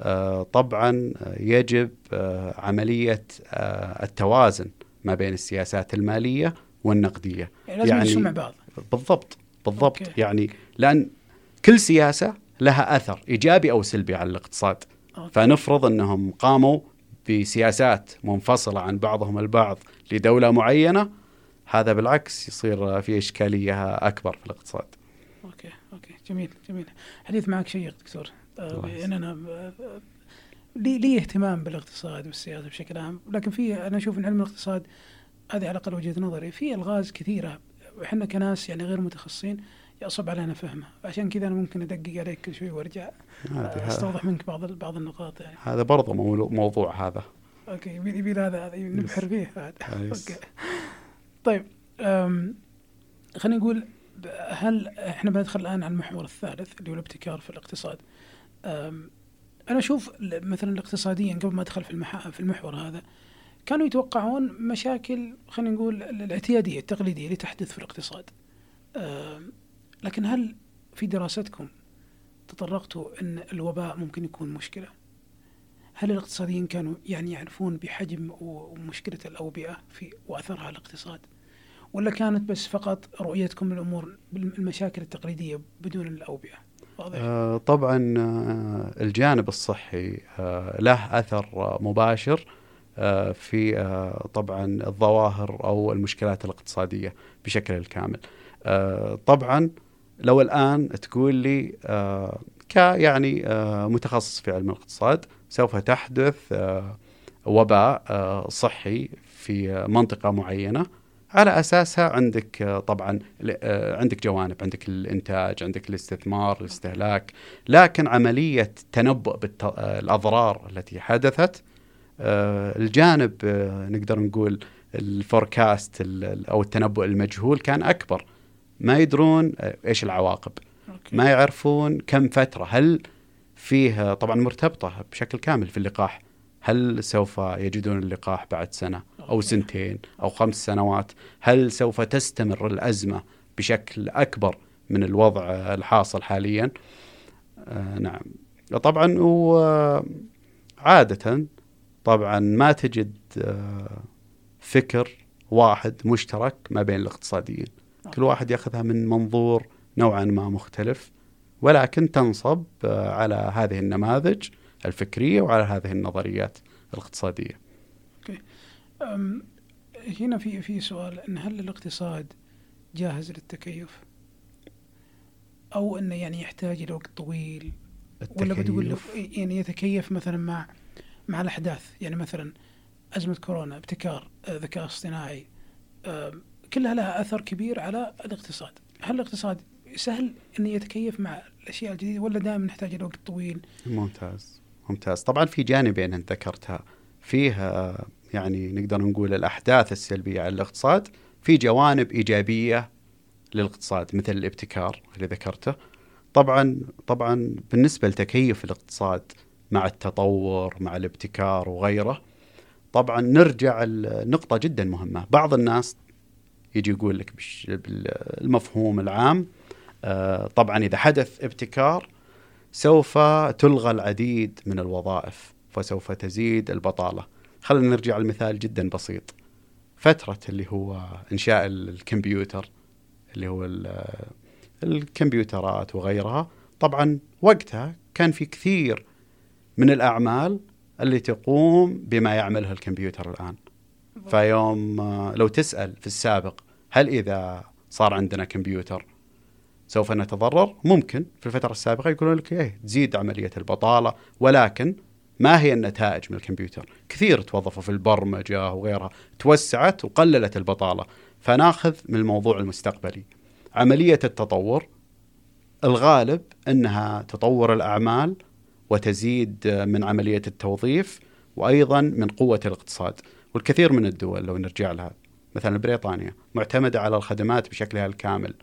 آه، طبعا يجب آه، عملية آه، التوازن ما بين السياسات المالية والنقدية. يعني لازم يعني- بعض. بالضبط بالضبط. okay. يعني لأن كل سياسة لها أثر إيجابي أو سلبي على الاقتصاد. okay. فنفرض أنهم قاموا بسياسات منفصلة عن بعضهم البعض لدولة معينة هذا بالعكس يصير في إشكالية أكبر في الاقتصاد. okay okay. جميل جميل. حديث معك شيق دكتور. آه، لأن أنا آه، لي لي اهتمام بالاقتصاد والسياسة بشكل عام لكن في أنا أشوف إن علم الاقتصاد هذه على الأقل وجهة نظري في ألغاز كثيرة. إحنا كناس يعني غير متخصصين يصعب علينا فهمها. عشان كذا أنا ممكن أدقق عليك كل شوي وأرجع آه، أستوضح منك بعض بعض النقاط يعني. هذا برضه موضوع هذا. okay يبي يبي هذا هذا نبحر فيه هذا yes. okay. طيب خلينا نقول هل إحنا بندخل الآن على المحور الثالث اللي هو الابتكار في الاقتصاد؟ أنا أشوف مثلا اقتصاديا قبل ما أدخل في المح... في المحور هذا كانوا يتوقعون مشاكل خلينا نقول ال- الاعتيادية التقليدية اللي تحدث في الاقتصاد. لكن هل في دراستكم تطرقتوا إن الوباء ممكن يكون مشكلة؟ هل الاقتصاديين كانوا يعني يعرفون بحجم ومشكلة الأوبئة في وأثرها على الاقتصاد؟ ولا كانت بس فقط رؤيتكم للأمور بالمشاكل التقليدية بدون الأوبئة؟ واضح. آه، طبعا آه، الجانب الصحي آه، له آه، مباشر في طبعا الظواهر أو المشكلات الاقتصادية بشكل الكامل. طبعا لو الآن تقول لي آه، ك يعني آه، متخصص في علم الاقتصاد سوف تحدث آه، وباء صحي في منطقة معينة على أساسها عندك طبعا عندك جوانب عندك الإنتاج عندك الاستثمار الاستهلاك لكن عملية تنبؤ بالاضرار التي حدثت الجانب نقدر نقول ال forecast ال- ال- أو التنبؤ المجهول كان أكبر. ما يدرون إيش العواقب okay. ما يعرفون كم فترة هل فيه طبعا مرتبطة بشكل كامل في اللقاح هل سوف يجدون اللقاح بعد سنة أو. سنتين أو خمس سنوات هل سوف تستمر الأزمة بشكل أكبر من الوضع الحاصل حاليا آه نعم طبعا وعاده طبعا ما تجد آه فكر واحد مشترك ما بين الاقتصاديين كل واحد ياخذها من منظور نوعا ما مختلف ولكن تنصب آه، على هذه النماذج الفكرية وعلى هذه النظريات الاقتصادية. أم، هنا في في سؤال إن هل الاقتصاد جاهز للتكيف؟ أو إنه يعني يحتاج إلى وقت طويل ولا بتقول له التكيف. يعني يتكيف مثلا مع مع الأحداث يعني مثلا أزمة كورونا ابتكار آه، ذكاء اصطناعي كلها لها أثر كبير على الاقتصاد. هل الاقتصاد سهل انه يتكيف مع الأشياء الجديدة ولا دائما نحتاج إلى وقت طويل؟ ممتاز ممتاز. طبعا في جانبين أنت ذكرتها. فيه آه، يعني نقدر نقول الأحداث السلبية على الاقتصاد في جوانب إيجابية للاقتصاد مثل الابتكار اللي ذكرته. طبعا طبعا بالنسبة لتكيف الاقتصاد مع التطور مع الابتكار وغيره طبعا نرجع النقطة جدا مهمة. بعض الناس يجي يقول لك بالمفهوم العام. آه، طبعا إذا حدث ابتكار سوف تلغى العديد من الوظائف فسوف تزيد البطالة. خلينا نرجع لمثال جدا بسيط. فترة اللي هو إنشاء الكمبيوتر اللي هو الكمبيوترات وغيرها. طبعا وقتها كان في كثير من الأعمال اللي تقوم بما يعمله الكمبيوتر الآن. فيوم لو تسأل في السابق هل إذا صار عندنا كمبيوتر سوف نتضرر؟ ممكن. في الفترة السابقة يقولون لك إيه تزيد عملية البطالة ولكن ما هي النتائج من الكمبيوتر؟ كثير توظفوا في البرمجة وغيرها توسعت وقللت البطالة. فناخذ من الموضوع المستقبلي. عملية التطور الغالب أنها تطور الأعمال وتزيد من عملية التوظيف وأيضا من قوة الاقتصاد. والكثير من الدول لو نرجع لها مثلا بريطانيا معتمدة على الخدمات بشكلها الكامل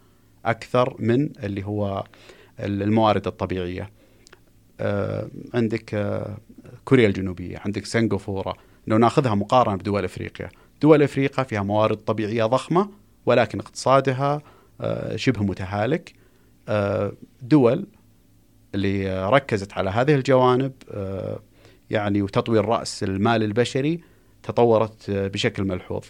أكثر من اللي هو الموارد الطبيعية. آه، عندك آه، كوريا الجنوبية عندك سنغافورة. لو ناخذها مقارنة بدول أفريقيا دول أفريقيا فيها موارد طبيعية ضخمة ولكن اقتصادها آه، شبه متهالك. دول اللي ركزت على هذه الجوانب يعني وتطوير رأس المال البشري تطورت بشكل ملحوظ.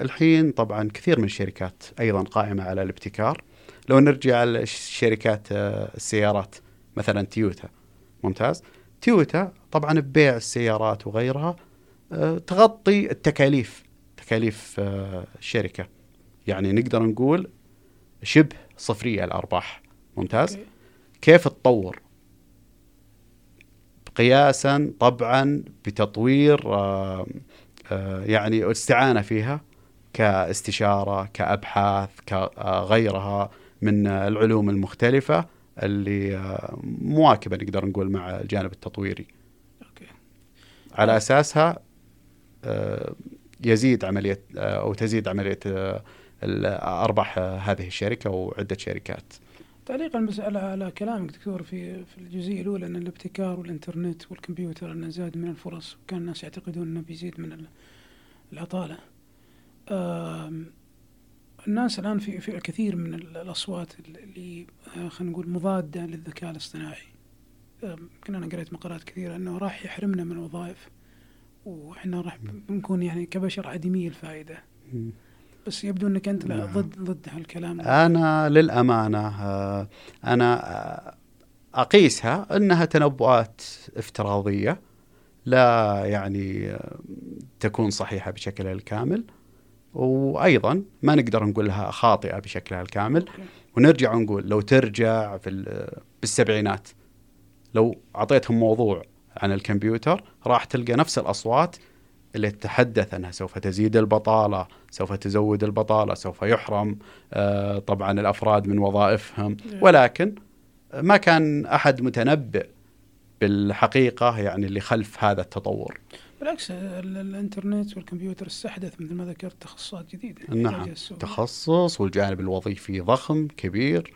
الحين طبعا كثير من الشركات أيضا قائمة على الابتكار. لو نرجع لشركات السيارات مثلا تيوتا ممتاز. تويوتا طبعا ببيع السيارات وغيرها آه، تغطي التكاليف تكاليف آه، الشركة. يعني نقدر نقول شبه صفرية الأرباح. ممتاز. كيف تطور؟ قياسا طبعا بتطوير آه، يعني استعانة فيها كاستشارة كأبحاث كغيرها من العلوم المختلفة اللي آه، مواكبة نقدر نقول مع الجانب التطويري. أوكي. على أساسها آه، يزيد عملية آه، أو تزيد عملية ارباح هذه الشركة وعدة شركات. تعليقا بس على على كلامك دكتور في في الجزئية الأولى أن الابتكار والإنترنت والكمبيوتر انه زاد من الفرص وكان الناس يعتقدون أنه بيزيد من العطالة. الناس الآن في في الكثير من الأصوات اللي آه، خلينا نقول مضادة للذكاء الاصطناعي. يمكن أنا قريت مقالات كثيرة أنه راح يحرمنا من الوظائف وإحنا راح بنكون يعني كبشر عديمي الفائدة. بس يبدو إنك أنت لا نعم. ضد ضد هالكلام. أنا للأمانة آه، أنا آه، أقيسها إنها تنبؤات افتراضية لا يعني تكون صحيحة بشكلها الكامل وأيضا ما نقدر نقول لها خاطئة بشكلها الكامل. ونرجع ونقول لو ترجع في بالسبعينات لو أعطيتهم موضوع عن الكمبيوتر راح تلقى نفس الأصوات اللي تتحدث أنها سوف تزيد البطالة، سوف تزود البطالة، سوف يحرم آه، طبعا الأفراد من وظائفهم، ولكن ما كان أحد متنبئ بالحقيقة يعني اللي خلف هذا التطور. بالعكس الإنترنت والكمبيوتر استحدث مثل ما ذكرت تخصصات جديدة. نعم. تخصص والجانب الوظيفي ضخم كبير.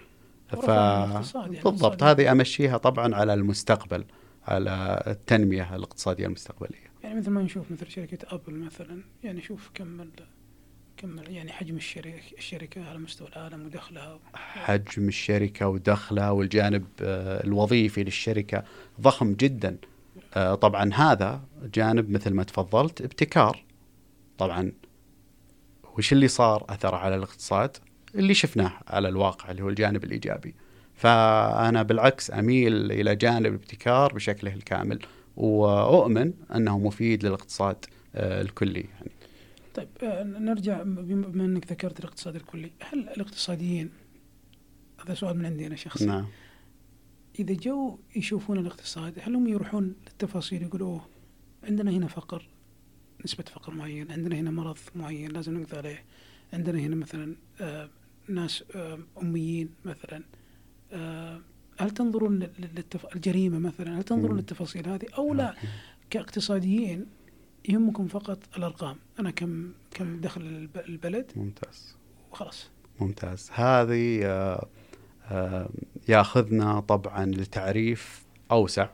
ف يعني بالضبط هذه أمشيها طبعا على المستقبل على التنمية الاقتصادية المستقبلية. يعني مثل ما نشوف مثل شركة أبل مثلا يعني شوف كم كم يعني حجم الشركة الشركة على مستوى العالم ودخلها حجم الشركة ودخلها والجانب آه، الوظيفي للشركة ضخم جدا. آه، طبعا هذا جانب مثل ما تفضلت ابتكار. طبعا وش اللي صار أثر على الاقتصاد؟ اللي شفناه على الواقع اللي هو الجانب الإيجابي. فأنا بالعكس أميل إلى جانب الابتكار بشكله الكامل. وأؤمن أنه مفيد للاقتصاد آه، الكلي يعني. طيب آه، نرجع بما إنك ذكرت الاقتصاد الكلي هل الاقتصاديين هذا سؤال من عندي أنا شخصيا نعم إذا جو يشوفون الاقتصاد هل هم يروحون للتفاصيل يقولوا عندنا هنا فقر نسبة فقر معين عندنا هنا مرض معين لازم نقضي عليه عندنا هنا مثلا آه ناس آه أميين مثلا آه هل تنظرون للتف... الجريمة مثلا هل تنظرون للتفاصيل هذه أو لا؟ كاقتصاديين يهمكم فقط الأرقام. أنا كم كم دخل الب- البلد؟ ممتاز. وخلاص. ممتاز. هذه آه، آه، ياخذنا طبعا لتعريف أوسع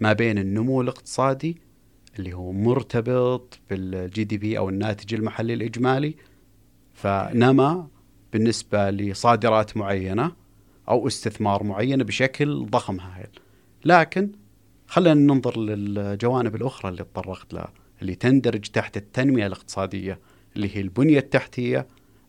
ما بين النمو الاقتصادي اللي هو مرتبط بالجي دي بي أو الناتج المحلي الإجمالي فنما بالنسبة لصادرات معينة أو استثمار معين بشكل ضخم هائل لكن خلينا ننظر للجوانب الأخرى اللي تطرقت لها اللي تندرج تحت التنمية الاقتصادية اللي هي البنية التحتية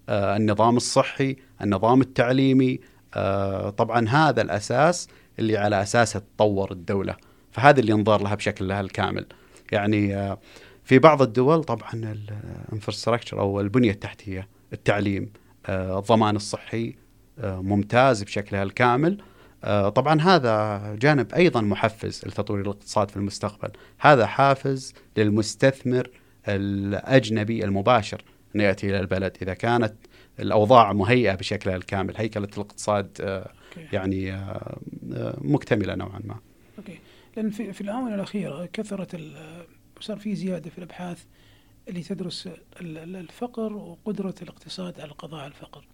آه، النظام الصحي النظام التعليمي آه، طبعا هذا الأساس اللي على اساسه تطور الدولة. فهذا اللي ينظر لها بشكلها الكامل يعني آه، في بعض الدول طبعا الانفراستراكشر أو البنية التحتية التعليم الضمان الصحي ممتاز بشكلها الكامل. آه، طبعا هذا جانب أيضا محفز لتطوير الاقتصاد في المستقبل. هذا حافز للمستثمر الأجنبي المباشر انه يأتي إلى البلد. إذا كانت الأوضاع مهيئة بشكلها الكامل هيكلة الاقتصاد آه، يعني آه، مكتملة نوعا ما. أوكي. لأن في, في الآونة الأخيرة كثرت صار في زيادة في الأبحاث اللي تدرس ال- ال- الفقر وقدرة الاقتصاد على القضاء على الفقر.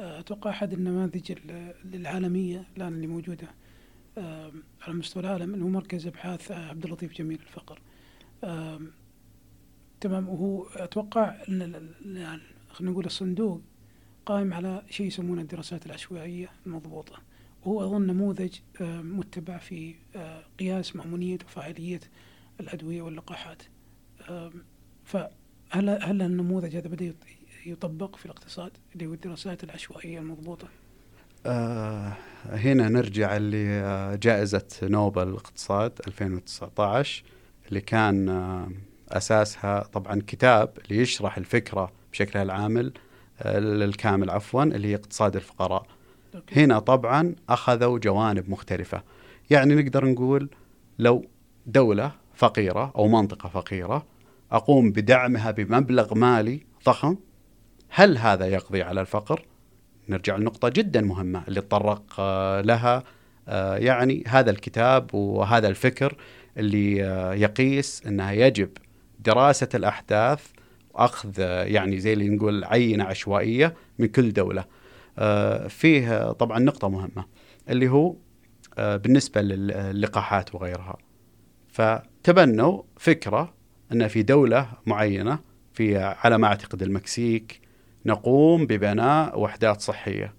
أتوقع أحد النماذج ال- العالمية الآن اللي موجودة على مستوى العالم اللي هو مركز أبحاث آه، عبد اللطيف جميل الفقر. تمام. وهو أتوقع خلينا نقول الصندوق قائم على شيء يسمونه الدراسات العشوائية المضبوطة. وهو أظن نموذج متبع في آه، قياس مأمونية وفاعلية الأدوية واللقاحات. فهل هل النموذج هذا يط- يطبق في الاقتصاد اللي هو الدراسات العشوائية المضبوطة؟ آه هنا نرجع لجائزة نوبل الاقتصاد 2019 اللي كان آه أساسها طبعا كتاب ليشرح الفكرة بشكلها العامل آه الكامل عفوا اللي هي اقتصاد الفقراء. أوكي. هنا طبعا أخذوا جوانب مختلفة. يعني نقدر نقول لو دولة فقيرة أو منطقة فقيرة أقوم بدعمها بمبلغ مالي ضخم هل هذا يقضي على الفقر؟ نرجع لنقطة جدا مهمة اللي تطرق آه، لها آه، يعني هذا الكتاب وهذا الفكر اللي آه، يقيس أنها يجب دراسة الأحداث وأخذ آه، يعني زي اللي نقول عينة عشوائية من كل دولة فيه طبعا نقطة مهمة اللي هو بالنسبة للقاحات وغيرها فتبنوا فكرة أن في دولة معينة في على ما أعتقد المكسيك نقوم ببناء وحدات صحية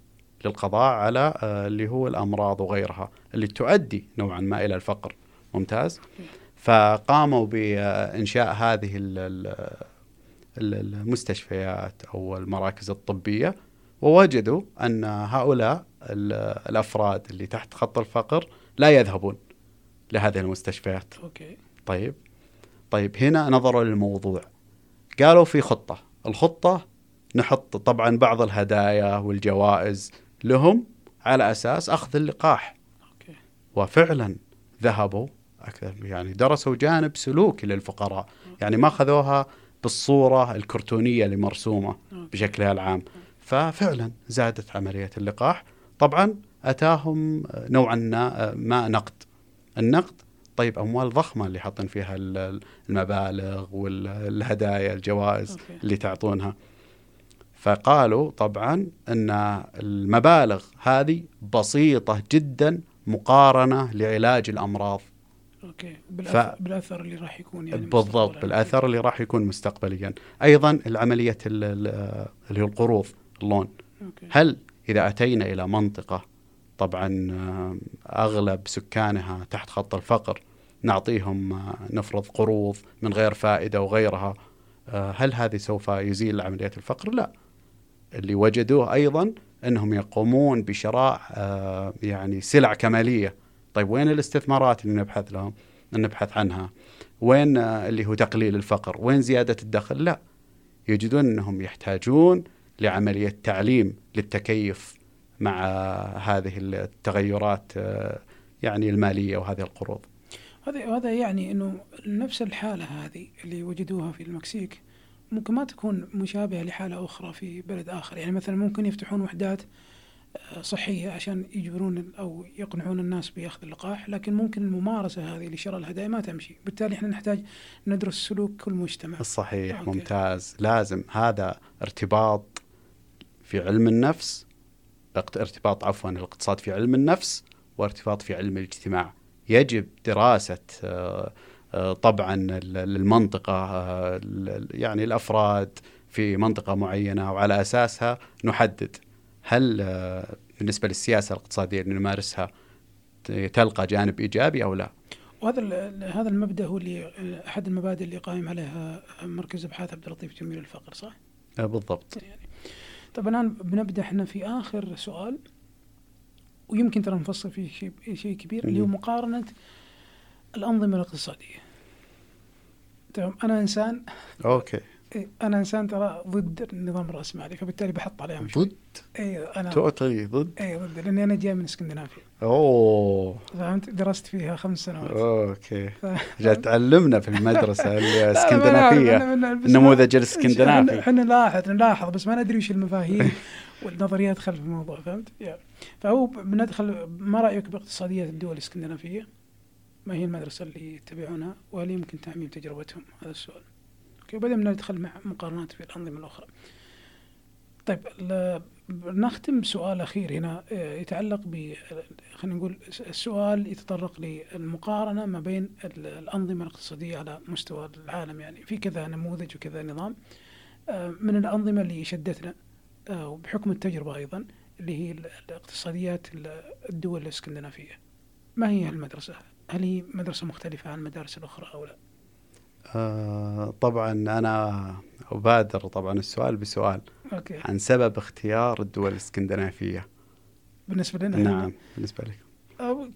للقضاء على آه، اللي هو الأمراض وغيرها اللي تؤدي نوعا ما إلى الفقر. ممتاز؟ فقاموا بإنشاء هذه ال- ال- ال- المستشفيات أو المراكز الطبية ووجدوا أن هؤلاء ال- الأفراد اللي تحت خط الفقر لا يذهبون لهذه المستشفيات. أوكي. طيب. طيب هنا نظروا للموضوع. قالوا في خطة. الخطة نحط طبعا بعض الهدايا والجوائز لهم على أساس أخذ اللقاح. okay. وفعلا ذهبوا أكثر يعني درسوا جانب سلوكي للفقراء. يعني ما أخذوها بالصورة الكرتونية اللي مرسومة okay. بشكلها العام. ففعلا زادت عملية اللقاح. طبعا أتاهم نوعا ما نقد. النقد طيب أموال ضخمة اللي حاطين فيها ال- المبالغ والهدايا الجوائز okay. اللي تعطونها. فقالوا طبعا أن المبالغ هذه بسيطة جدا مقارنة لعلاج الأمراض. okay. بالأثر, ف- بالأثر اللي راح يكون يعني بالضبط. بالأثر اللي راح يكون مستقبليا. أيضا العملية ال- ال- اللي هو القروض ال loan. okay. هل إذا أتينا إلى منطقة طبعا آه، أغلب سكانها تحت خط الفقر نعطيهم آه، نفرض قروض من غير فائدة وغيرها آه، هل هذه سوف يزيل عملية الفقر؟ لا. اللي وجدوه أيضا أنهم يقومون بشراء آه، يعني سلع كمالية. طيب وين الاستثمارات اللي نبحث لهم؟ نبحث عنها. وين آه، اللي هو تقليل الفقر؟ وين زيادة الدخل؟ لا. يجدون أنهم يحتاجون لعملية تعليم للتكيف مع هذه التغيرات آه، يعني المالية وهذه القروض. هذا هذا يعني إنه نفس الحالة هذه اللي وجدوها في المكسيك. ممكن ما تكون مشابهة لحالة أخرى في بلد آخر. يعني مثلا ممكن يفتحون وحدات آه، صحية عشان يجبرون أو يقنعون الناس باخذ اللقاح لكن ممكن الممارسة هذه لشراء الهدايا ما تمشي. بالتالي إحنا نحتاج ندرس سلوك كل مجتمع. صحيح okay. ممتاز. لازم. هذا ارتباط في علم النفس ارتباط عفوا الاقتصاد في علم النفس وارتباط في علم الاجتماع. يجب دراسة آه، طبعا ال- المنطقة آه، يعني الأفراد في منطقة معينة وعلى أساسها نحدد هل آه، بالنسبة للسياسة الاقتصادية اللي نمارسها تلقى جانب إيجابي أو لا وهذا هذا المبدأ هو اللي أحد المبادئ اللي قائم عليها مركز أبحاث عبد اللطيف جميل الفقر صح؟ آه، بالضبط يعني طب الآن بنبدأ إحنا في آخر سؤال ويمكن ترى نفصل فيه شيء شيء كبير اللي هو. مقارنة الأنظمة الاقتصادية. تمام؟ أنا إنسان okay. إيه، أنا إنسان ترى ضد النظام الرأسمالي فبالتالي بحط عليهم شوي. ضد؟ أيوه أنا totally ضد؟ إي ضد لأني أنا جاي من إسكندنافيا. أوه. فهمت؟ درست فيها خمس سنوات. okay. ف- جاء تعلمنا في أنا- أنا- بس النموذج الإسكندنافي. إحنا نلاحظ نلاحظ بس ما ندري وش المفاهيم والنظريات خلف الموضوع فهمت؟ يعني فهو بندخل ما رأيك باقتصاديات الدول الإسكندنافية؟ ما هي المدرسة اللي يتبعونها وهل يمكن تعميم تجربتهم؟ هذا السؤال. أوكي وبعدين ندخل مع مقارنات في الأنظمة الأخرى. طيب نختم بسؤال أخير هنا آه، يتعلق ب خلينا نقول السؤال يتطرق للمقارنة ما بين ال- الأنظمة الاقتصادية على مستوى العالم يعني في كذا نموذج وكذا نظام آه، من الأنظمة اللي شدتنا آه، وبحكم التجربة أيضا اللي هي ال- الاقتصاديات ال- الدول الإسكندنافية. ما هي المدرسة؟ هل هي مدرسة مختلفة عن المدارس الأخرى أو لا؟ آه طبعا أنا أبادر طبعا السؤال بسؤال أوكي. عن سبب اختيار الدول الإسكندنافية. بالنسبة لنا نعم بالنسبة لك. أو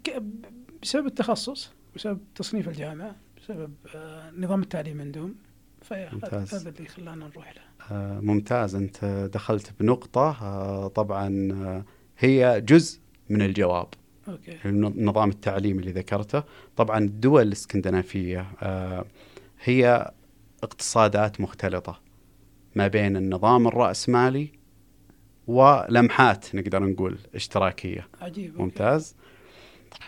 بسبب التخصص بسبب تصنيف الجامعة بسبب آه، نظام التعليم عندهم. فهذا ممتاز. هذا اللي خلانا نروح له. آه ممتاز. أنت دخلت بنقطة آه طبعا آه هي جزء من الجواب. okay. النظام التعليمي اللي ذكرته. طبعا الدول الإسكندنافية آه، هي اقتصادات مختلطة ما بين النظام الرأسمالي ولمحات نقدر نقول إشتراكية. عجيب okay. ممتاز.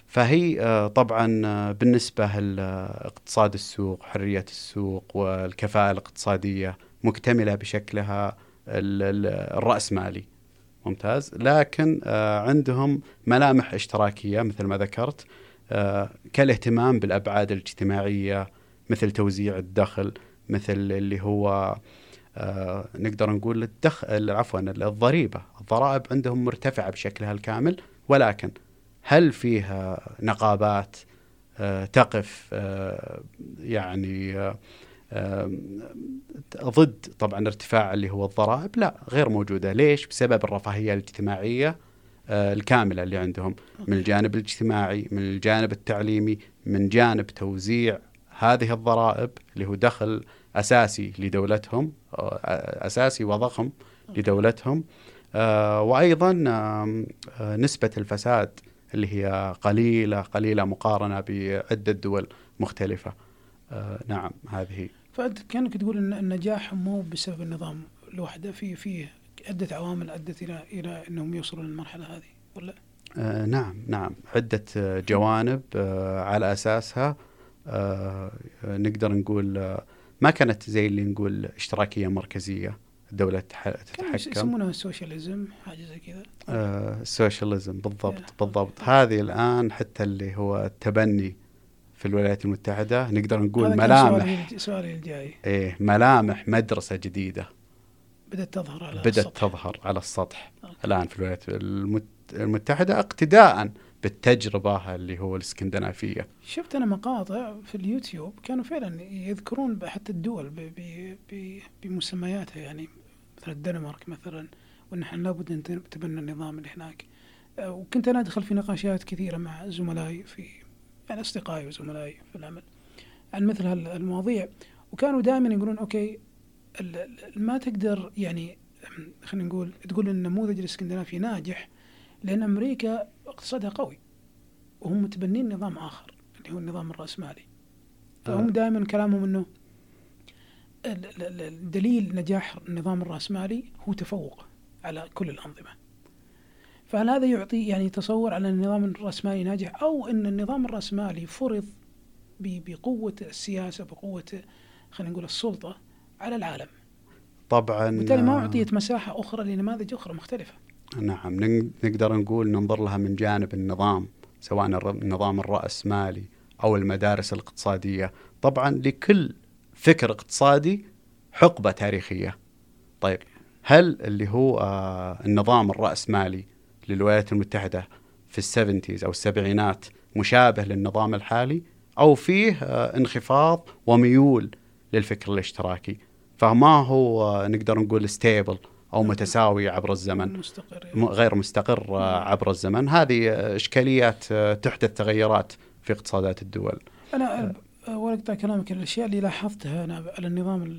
فهي آه، طبعا آه، بالنسبة لاقتصاد السوق حرية السوق والكفاءة الاقتصادية مكتملة بشكلها ال- ال- الرأسمالي. ممتاز. لكن آه، عندهم ملامح اشتراكية مثل ما ذكرت آه، كالاهتمام بالأبعاد الاجتماعية مثل توزيع الدخل مثل اللي هو آه، نقدر نقول الدخل عفوا الضريبة. الضرائب عندهم مرتفعة بشكلها الكامل ولكن هل فيها نقابات تقف يعني ضد طبعا ارتفاع اللي هو الضرائب. لا غير موجودة. ليش؟ بسبب الرفاهية الاجتماعية آه، الكاملة اللي عندهم. من الجانب الاجتماعي من الجانب التعليمي من جانب توزيع هذه الضرائب اللي هو دخل أساسي لدولتهم آه، أساسي وضخم لدولتهم. آه، آه، نسبة الفساد اللي هي قليلة قليلة مقارنة بعدة دول مختلفة. آه، نعم هذه فأنت كأنك تقول ان النجاح مو بسبب النظام لوحده في في عدة عوامل أدت إلى إلى إنهم يوصلوا للمرحلة هذه ولا؟ آه، نعم نعم. عدة آه، جوانب آه، على أساسها آه، نقدر نقول آه، ما كانت زي اللي نقول اشتراكية مركزية. الدولة تتحكم. يسمونها ال socialism حاجة زي كذا. آه، ال socialism بالضبط Yeah. بالضبط. هذه الآن حتى اللي هو التبني في الولايات المتحدة نقدر نقول ملامح. سؤالي الج- سؤالي الجاي. إيه ملامح مدرسة جديدة. بدأت تظهر على بدأت السطح. تظهر على السطح. okay. الآن في الولايات المت- المتحدة اقتداء بالتجربة اللي هو الإسكندنافية. شفت أنا مقاطع في اليوتيوب كانوا فعلا يذكرون حتى الدول ب- ب- ب- بمسمياتها يعني مثلا الدنمارك مثلا وإن إحنا لابد أن نتبنى النظام اللي هناك. آه، وكنت أنا أدخل في نقاشات كثيرة مع زملائي في يعني أصدقائي وزملائي في العمل عن مثل هالمواضيع. وكانوا دائما يقولون ال- ما تقدر يعني خلينا نقول تقول إن النموذج الإسكندنافي ناجح لأن أمريكا اقتصادها قوي وهم متبنين نظام آخر اللي هو النظام الرأسمالي. فهم آه. دائما كلامهم إنه دليل نجاح النظام الرأسمالي هو تفوق على كل الأنظمة. فهل هذا يعطي يعني تصور على النظام الرأسمالي ناجح؟ أو أن النظام الرأسمالي فرض بقوة السياسة بقوة خلينا نقول السلطة على العالم. طبعا بالتالي ما أعطيت مساحة أخرى لنماذج أخرى مختلفة. نعم نقدر نقول ننظر لها من جانب النظام سواء النظام الرأسمالي أو المدارس الاقتصادية. طبعا لكل فكر اقتصادي حقبة تاريخية. طيب هل اللي هو آه النظام الرأسمالي للولايات المتحدة في السفنتيز أو السبعينات مشابه للنظام الحالي أو فيه آه انخفاض وميول للفكر الاشتراكي. فما هو آه نقدر نقول ستيبل أو متساوي عبر الزمن. مستقر. غير مستقر آه، عبر الزمن. هذه إشكاليات آه، تحدث تغيرات في اقتصادات الدول. أنا ولا كلامك الأشياء اللي لاحظتها أنا على النظام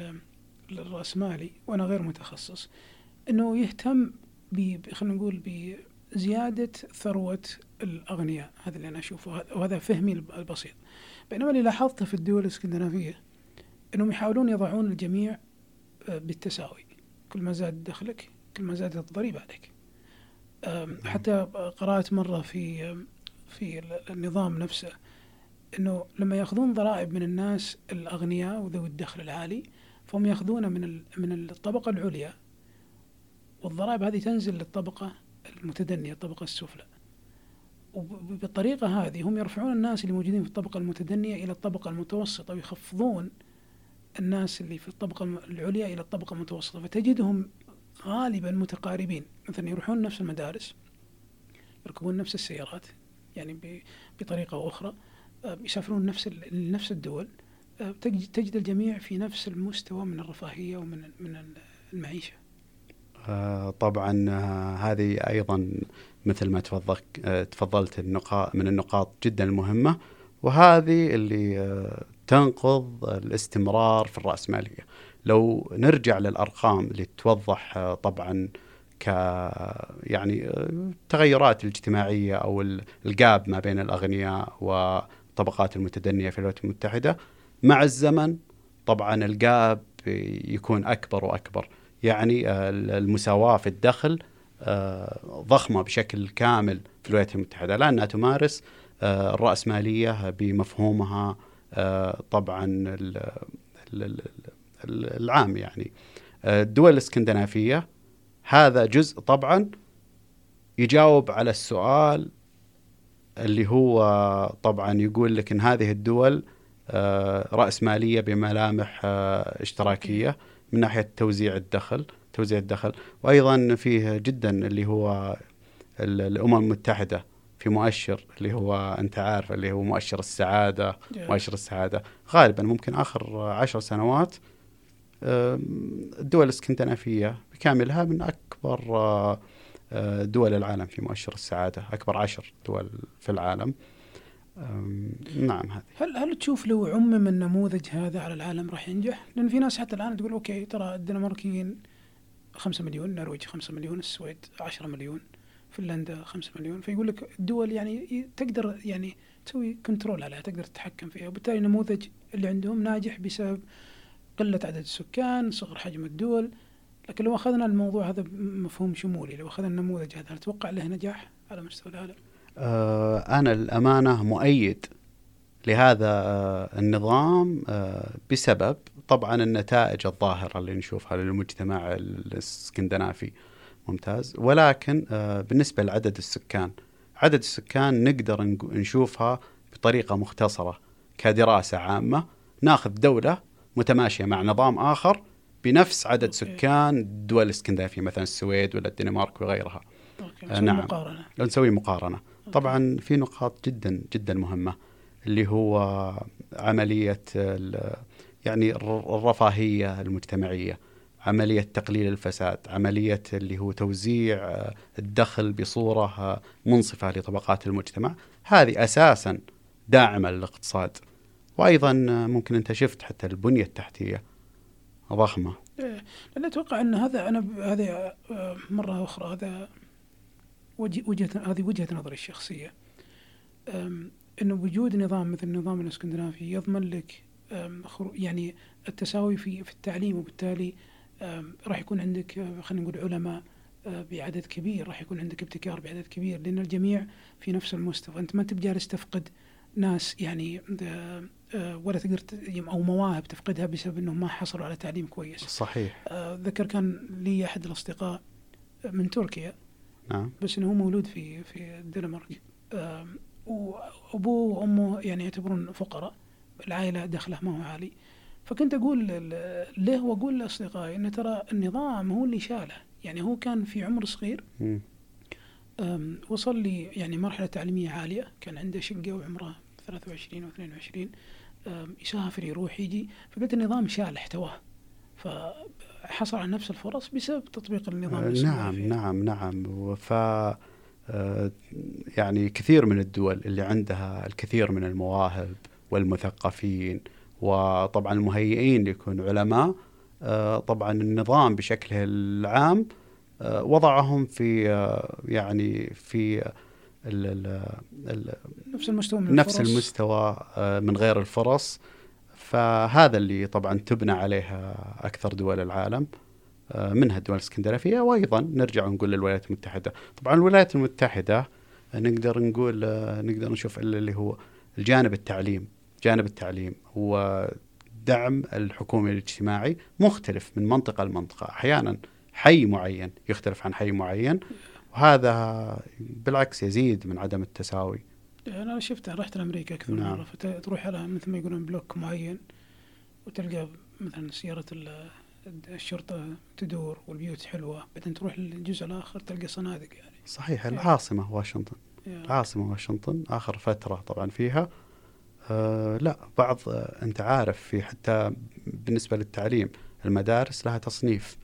الرأسمالي وأنا غير متخصص إنه يهتم خلينا نقول بزياده ثروة الأغنياء هذا اللي أنا أشوفه وهذا فهمي البسيط. بينما اللي لاحظته في الدول الإسكندنافية إنهم يحاولون يضعون الجميع بالتساوي. كل ما زاد دخلك كل ما زادت الضريبة عليك حتى قرأت مرة في في النظام نفسه إنه لما يأخذون ضرائب من الناس الأغنياء وذوي الدخل العالي فهم يأخذون من من الطبقة العليا والضرائب هذه تنزل للطبقة المتدنية الطبقة السفلى. وبالطريقة هذه هم يرفعون الناس اللي موجودين في الطبقة المتدنية إلى الطبقة المتوسطة ويخفضون الناس اللي في الطبقة العليا إلى الطبقة المتوسطة. فتجدهم غالبا متقاربين. مثلا يروحون نفس المدارس يركبون نفس السيارات يعني بطريقة أو أخرى آه، يسافرون نفس نفس الدول. آه، تجد الجميع في نفس المستوى من الرفاهية ومن من المعيشة. طبعا هذه أيضا مثل ما تفضلت النقاط من النقاط جدا المهمة وهذه اللي تنقض الاستمرار في الرأسمالية لو نرجع للأرقام اللي توضح آه، طبعا ك يعني التغيرات آه، الاجتماعية أو الجاب ما بين الأغنياء والطبقات المتدنية في الولايات المتحدة مع الزمن طبعا الجاب يكون أكبر وأكبر. يعني آه، المساواة في الدخل ضخمة بشكل كامل في الولايات المتحدة. لأنها تمارس الرأسمالية بمفهومها آه، طبعا العام يعني. آه، الدول الإسكندنافية هذا جزء طبعا يجاوب على السؤال اللي هو طبعا يقول لك إن هذه الدول آه، رأسمالية بملامح اشتراكية. من ناحية توزيع الدخل توزيع الدخل. وأيضا فيه جدا اللي هو الأمم المتحدة في مؤشر اللي هو أنت عارف اللي هو مؤشر السعادة yeah. مؤشر السعادة. غالبا ممكن آخر عشر سنوات الدول الإسكندنافية بكاملها من أكبر آه، آه، دول العالم في مؤشر السعادة أكبر عشر دول في العالم. نعم هذه هل هل تشوف لو عمم النموذج هذا على العالم راح ينجح؟ لأن في ناس حتى الآن تقول okay ترى الدنماركيين 5 مليون النرويج 5 مليون السويد 10 مليون فنلندا 5 مليون فيقول لك الدول يعني تقدر يعني تسوي control عليها تقدر تتحكم فيها وبالتالي النموذج اللي عندهم ناجح بسبب قلة عدد السكان صغر حجم الدول لكن لو أخذنا الموضوع هذا مفهوم شمولي لو أخذنا النموذج هذا هل تتوقع له نجاح على مستوى العالم؟ آه أنا الأمانة مؤيد لهذا آه النظام آه بسبب طبعا النتائج الظاهرة اللي نشوفها للمجتمع الإسكندنافي ممتاز ولكن بالنسبة لعدد السكان عدد السكان نقدر نشوفها بطريقة مختصرة كدراسة عامة ناخذ دولة متماشية مع نظام آخر بنفس عدد سكان الدول الإسكندنافية مثلا السويد ولا الدنمارك وغيرها أوكي. نعم مقارنة. نسوي مقارنة. طبعا في نقاط جدا جدا مهمة اللي هو عملية يعني الرفاهية المجتمعية عملية تقليل الفساد عملية اللي هو توزيع آه، الدخل بصورة آه، منصفة لطبقات المجتمع. هذه أساسا داعمة للاقتصاد. وأيضا آه، ممكن أنت شفت حتى البنية التحتية ضخمة. إيه، لأن أتوقع أن هذا أنا هذه مرة أخرى هذا وجهة هذه وجهة نظري الشخصية. أنه وجود نظام مثل النظام الإسكندنافي يضمن لك يعني التساوي في في التعليم وبالتالي راح يكون عندك خلينا نقول علماء آه، بعدد كبير راح يكون عندك ابتكار بعدد كبير لأن الجميع في نفس المستوى. أنت ما انت بجالس تفقد ناس يعني آه، ولا تقدر ت- أو مواهب تفقدها بسبب إنهم ما حصلوا على تعليم كويس. صحيح. آه، ذكر كان لي أحد الأصدقاء من تركيا. نعم. بس إنه هو مولود في في الدنمارك آم، وأبوه وأمه يعني يعتبرون فقراء العائلة دخله ما هو عالي. فكنت أقول له وأقول لأصدقائي ان ترى النظام هو اللي شاله. يعني هو كان في عمر صغير. وصل لي يعني مرحلة تعليمية عالية. كان عنده شقة وعمره 23 أو 22 أم، يسافر يروح يجي. فقلت النظام شال احتواه. فحصل على نفس الفرص بسبب تطبيق النظام آه، نعم فيه. نعم نعم ف آه، يعني كثير من الدول اللي عندها الكثير من المواهب والمثقفين وطبعا المهيئين ليكونوا علماء آه، طبعا النظام بشكله العام آه، وضعهم في يعني في ال ال ال نفس المستوى من نفس الفرص. المستوى من غير الفرص فهذا اللي طبعا تبنى عليها أكثر دول العالم آه، منها الدول الإسكندنافية وأيضا نرجع ونقول للولايات المتحدة. طبعا الولايات المتحدة آه، نقدر نقول آه، نقدر نشوف اللي هو الجانب التعليم. جانب التعليم ودعم الحكومي الاجتماعي مختلف من منطقة لمنطقة. أحيانا حي معين يختلف عن حي معين وهذا بالعكس يزيد من عدم التساوي. أنا شفتها رحت لأمريكا أكثر نعم. مرة فتروح على مثل ما يقولون بلوك معين وتلقى مثلا سيارة ال- الشرطة تدور والبيوت حلوة بعدين تروح للجزء الآخر تلقى صنادق يعني. صحيح العاصمة واشنطن. يا- العاصمة واشنطن آخر فترة طبعا فيها. آه لا بعض آه أنت عارف في حتى بالنسبة للتعليم المدارس لها تصنيف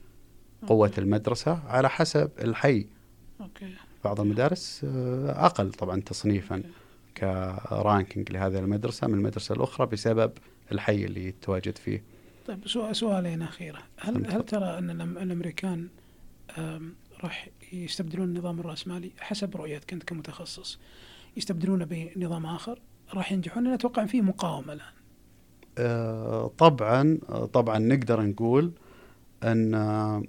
قوة okay. المدرسة على حسب الحي. okay. بعض المدارس آه أقل طبعا تصنيفا. okay. ك ranking لهذه المدرسة من المدرسة الأخرى بسبب الحي اللي يتواجد فيه. طيب سؤال سؤالين أخيرة. هل. هل ترى أن الأم- الأمريكان آم، راح يستبدلون النظام الرأسمالي؟ حسب رؤيتك أنت كمتخصص يستبدلونه بنظام آخر؟ راح ينجحون؟ لأن أتوقع في مقاومة الآن. آه، طبعا طبعا نقدر نقول أن آه،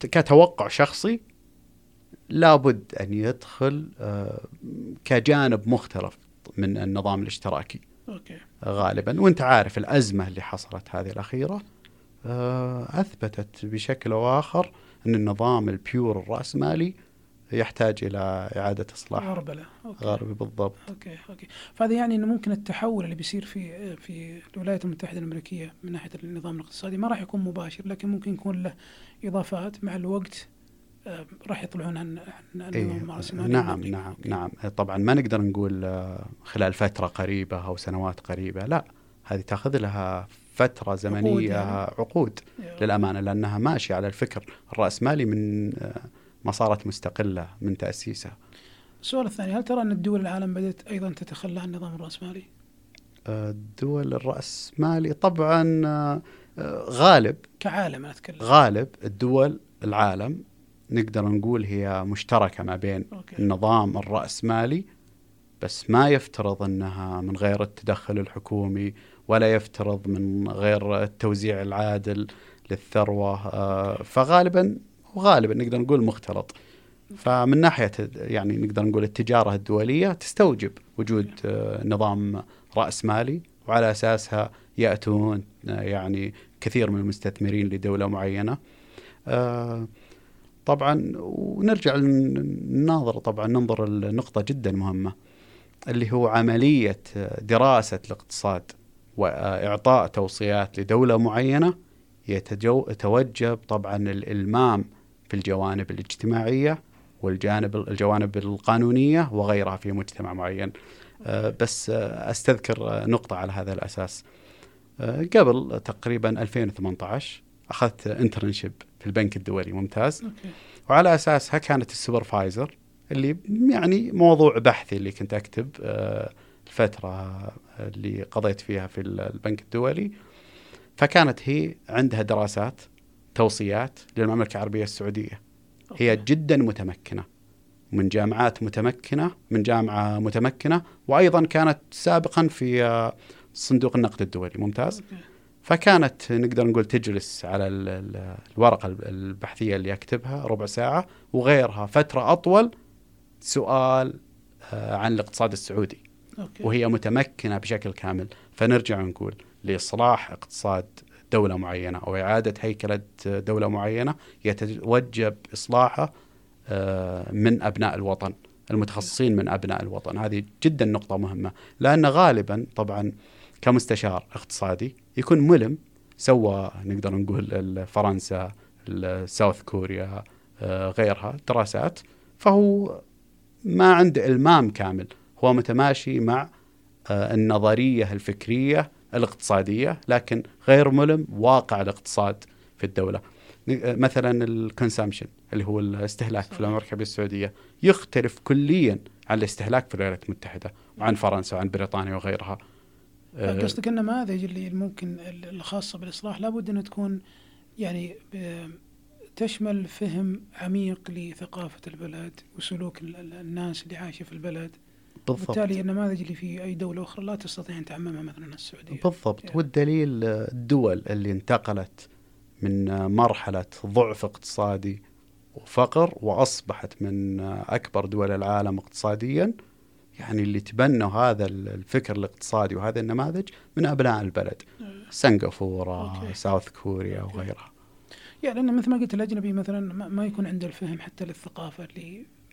كتوقع شخصي لابد أن يدخل آه، كجانب مختلف من النظام الاشتراكي. okay. غالبا. وأنت عارف الأزمة اللي حصلت هذه الأخيرة آه، أثبتت بشكل أو آخر أن النظام ال pure الراسمالي يحتاج إلى إعادة إصلاح. غربله أوكي. غربي بالضبط. أوكي أوكي. فهذا يعني أنه ممكن التحول اللي بيصير في في الولايات المتحدة الأمريكية من ناحية النظام الاقتصادي ما راح يكون مباشر لكن ممكن يكون له إضافات مع الوقت راح يطلعون عن عن إيه نعم. نعم أوكي. نعم طبعا ما نقدر نقول آه، خلال فترة قريبة أو سنوات قريبة لا هذه تأخذ لها فترة زمنية يعني. عقود للأمانة لأنها ماشية على الفكر الرأسمالي من آه، ما صارت مستقلة من تأسيسها السؤال الثاني هل ترى أن الدول العالم بدأت أيضا تتخلى عن النظام الراسمالي؟ آه، الدول الرأسمالي طبعا غالب كعالم أنا أتكلم غالب الدول العالم نقدر نقول هي مشتركة ما بين أوكي. النظام الرأسمالي بس ما يفترض أنها من غير التدخل الحكومي ولا يفترض من غير التوزيع العادل للثروة آه، فغالبا وغالبا نقدر نقول مختلط. فمن ناحية يعني نقدر نقول التجارة الدولية تستوجب وجود آه، نظام رأسمالي وعلى أساسها يأتون آه، يعني كثير من المستثمرين لدولة معينة. آه، طبعا ونرجع نناظر طبعا ننظر النقطة جدا مهمة اللي هو عملية دراسة الاقتصاد وإعطاء توصيات لدولة معينة يتوجب طبعا الإلمام في الجوانب الاجتماعية والجانب الجوانب القانونية وغيرها في مجتمع معين. آه، بس أستذكر نقطة على هذا الأساس. آه، قبل تقريبا 2018 أخذت internship في البنك الدولي ممتاز. okay. وعلى اساسها كانت ال supervisor اللي يعني موضوع بحثي اللي كنت أكتب آه، الفترة اللي قضيت فيها في البنك الدولي. فكانت هي عندها دراسات توصيات للمملكة العربية السعودية. هي okay. جدا متمكنة من جامعات متمكنة من جامعة متمكنة وأيضا كانت سابقا في آه، صندوق النقد الدولي ممتاز. okay. فكانت نقدر نقول تجلس على ال- ال- الورقة البحثية اللي يكتبها ربع ساعة وغيرها. فترة أطول سؤال آه، عن الاقتصاد السعودي. أوكي. وهي متمكنة بشكل كامل. فنرجع نقول لإصلاح اقتصاد دولة معينة أو إعادة هيكلة دولة معينة يتوجب إصلاحه آه، من أبناء الوطن المتخصصين من أبناء الوطن. هذه جدا نقطة مهمة. لأن غالبا طبعا كمستشار اقتصادي يكون ملم سوى نقدر نقول فرنسا الساوث كوريا آه، غيرها دراسات فهو ما عنده إلمام كامل. هو متماشي مع آه، النظرية الفكرية الاقتصادية لكن غير ملم واقع الاقتصاد في الدولة. ن- آه، مثلا الكونسامشن اللي هو الاستهلاك في الأمم المتحدة السعودية يختلف كليا عن الاستهلاك في الولايات المتحدة وعن فرنسا وعن بريطانيا وغيرها. آه، قصدك النماذج اللي ممكن الخاصة بالإصلاح؟ لابد ان تكون يعني ب- تشمل فهم عميق لثقافة البلد وسلوك ال- ال- الناس اللي عايشة في البلد. بالضبط. بالتالي النماذج اللي في أي دولة أخرى لا تستطيع أن تعممها مثلا السعودية. بالضبط. يعني. والدليل آه، الدول اللي انتقلت من آه، مرحلة ضعف اقتصادي وفقر وأصبحت من آه، أكبر دول العالم اقتصاديا يعني اللي تبنوا هذا ال- الفكر الاقتصادي وهذه النماذج من أبناء البلد. سنغافورة okay. South Korea okay. وغيرها. يعني لأن مثل ما قلت الأجنبي مثلا ما يكون عنده الفهم حتى للثقافة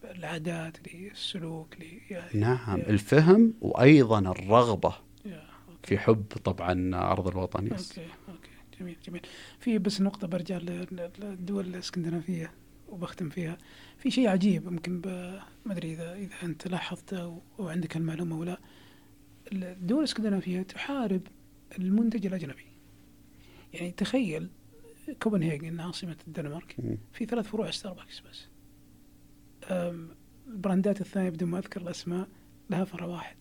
للعادات للسلوك ل يعني نعم يا- الفهم يا okay. في حب طبعا أرض الوطن يس. أوكي أوكي. جميل جميل. في بس نقطة برجع لل- للدول الإسكندنافية. وبختم فيها. في شيء عجيب يمكن ما أدري اذا إذا أنت لاحظته أو عندك المعلومة ولا الدول الإسكندنافية تحارب المنتج الأجنبي. يعني تخيل كوبنهاجن عاصمة الدنمارك. في ثلاث فروع ستاربكس بس. ال brandات الثانية بدون ما أذكر الأسماء لها فرع واحد.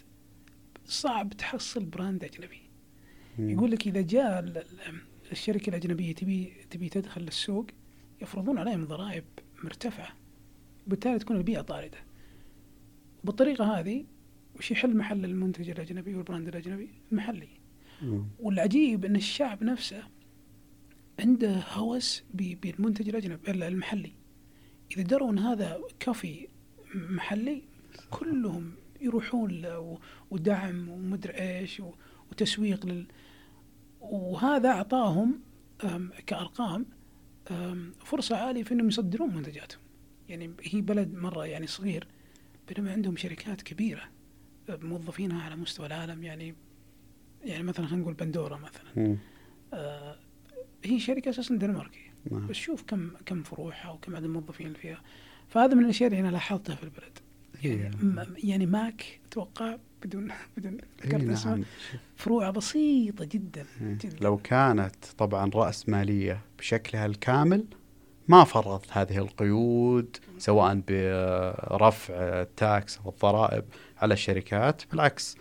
صعب تحصل brand أجنبي. مم. يقول لك إذا جاء ال- ال- الشركة الأجنبية تبي تبي تدخل للسوق يفرضون عليهم ضرائب مرتفعة وبالتالي تكون البيئة طاردة. وبالطريقة هذه وش يحل محل المنتج الأجنبي والبراند الأجنبي؟ المحلي. مم. والعجيب أن الشعب نفسه عنده هوس بالمنتج الأجنبي المحلي. إذا دروا أن هذا كافي محلي كلهم يروحون له ودعم ومدري إيش و- وتسويق لل وهذا أعطاهم أم، فرصة عالية في أنهم يصدرون منتجاتهم. يعني هي بلد مرة يعني صغير بينما عندهم شركات كبيرة موظفينها على مستوى العالم. يعني يعني مثلا خلينا نقول بندورا مثلا. آه هي شركة أساسا دنماركية. نعم. بس شوف كم كم فروعها وكم عدد الموظفين اللي فيها. فهذا من الأشياء اللي أنا لاحظتها في البلد. يعني, م- يعني Mac أتوقع بدون بدون إي ذكرت نعم. فروعها بسيطة جدا. جدا لو كانت طبعا رأس مالية بشكلها الكامل ما فرضت هذه القيود سواء برفع ال tax أو الضرائب على الشركات بالعكس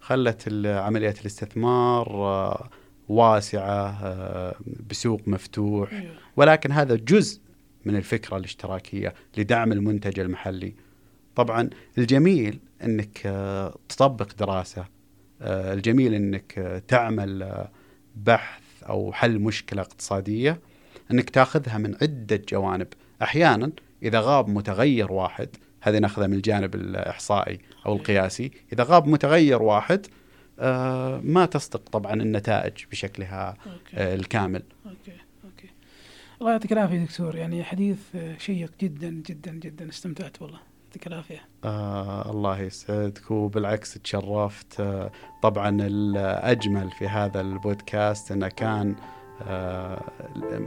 خلت عملية الاستثمار آه، واسعة آه، بسوق مفتوح. ولكن هذا جزء من الفكرة الاشتراكية لدعم المنتج المحلي طبعا الجميل أنك آه، تطبق دراسة آه، الجميل أنك آه، تعمل بحث أو حل مشكلة اقتصادية أنك تاخذها من عدة جوانب. أحيانا إذا غاب متغير واحد هذه ناخذها من الجانب الإحصائي أو القياسي إذا غاب متغير واحد ما تصدق طبعا النتائج بشكلها أوكي. الكامل. okay okay. الله يعطيك العافية دكتور. يعني حديث شيق جدا جدا جدا. استمتعت والله. يعطيك العافية. آه الله يسعدك وبالعكس تشرفت. آه طبعا الأجمل في هذا البودكاست أنه كان آه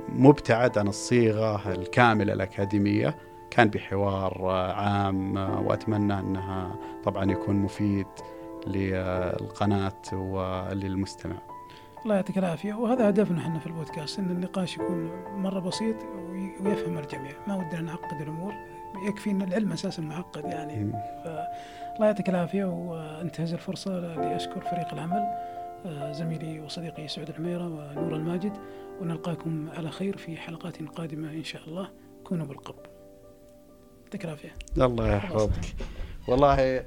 مبتعد عن الصيغة الكاملة الأكاديمية. كان بحوار آه عام آه وأتمنى أنها طبعا يكون مفيد للقناة وللمستمع. الله يعطيك العافية. وهذا هدفنا إحنا في البودكاست إن النقاش يكون مرة بسيط وي- ويفهم الجميع. ما ودنا نعقد الأمور. يكفي إن العلم أساسا معقد يعني. الله يعطيك العافية وانتهز الفرصة لاشكر فريق العمل آه، زميلي وصديقي سعود الحميره ونور الماجد ونلقاكم على خير في حلقات قادمة إن شاء الله. كونوا بالقرب. يعطيك العافية. الله يحفظك. والله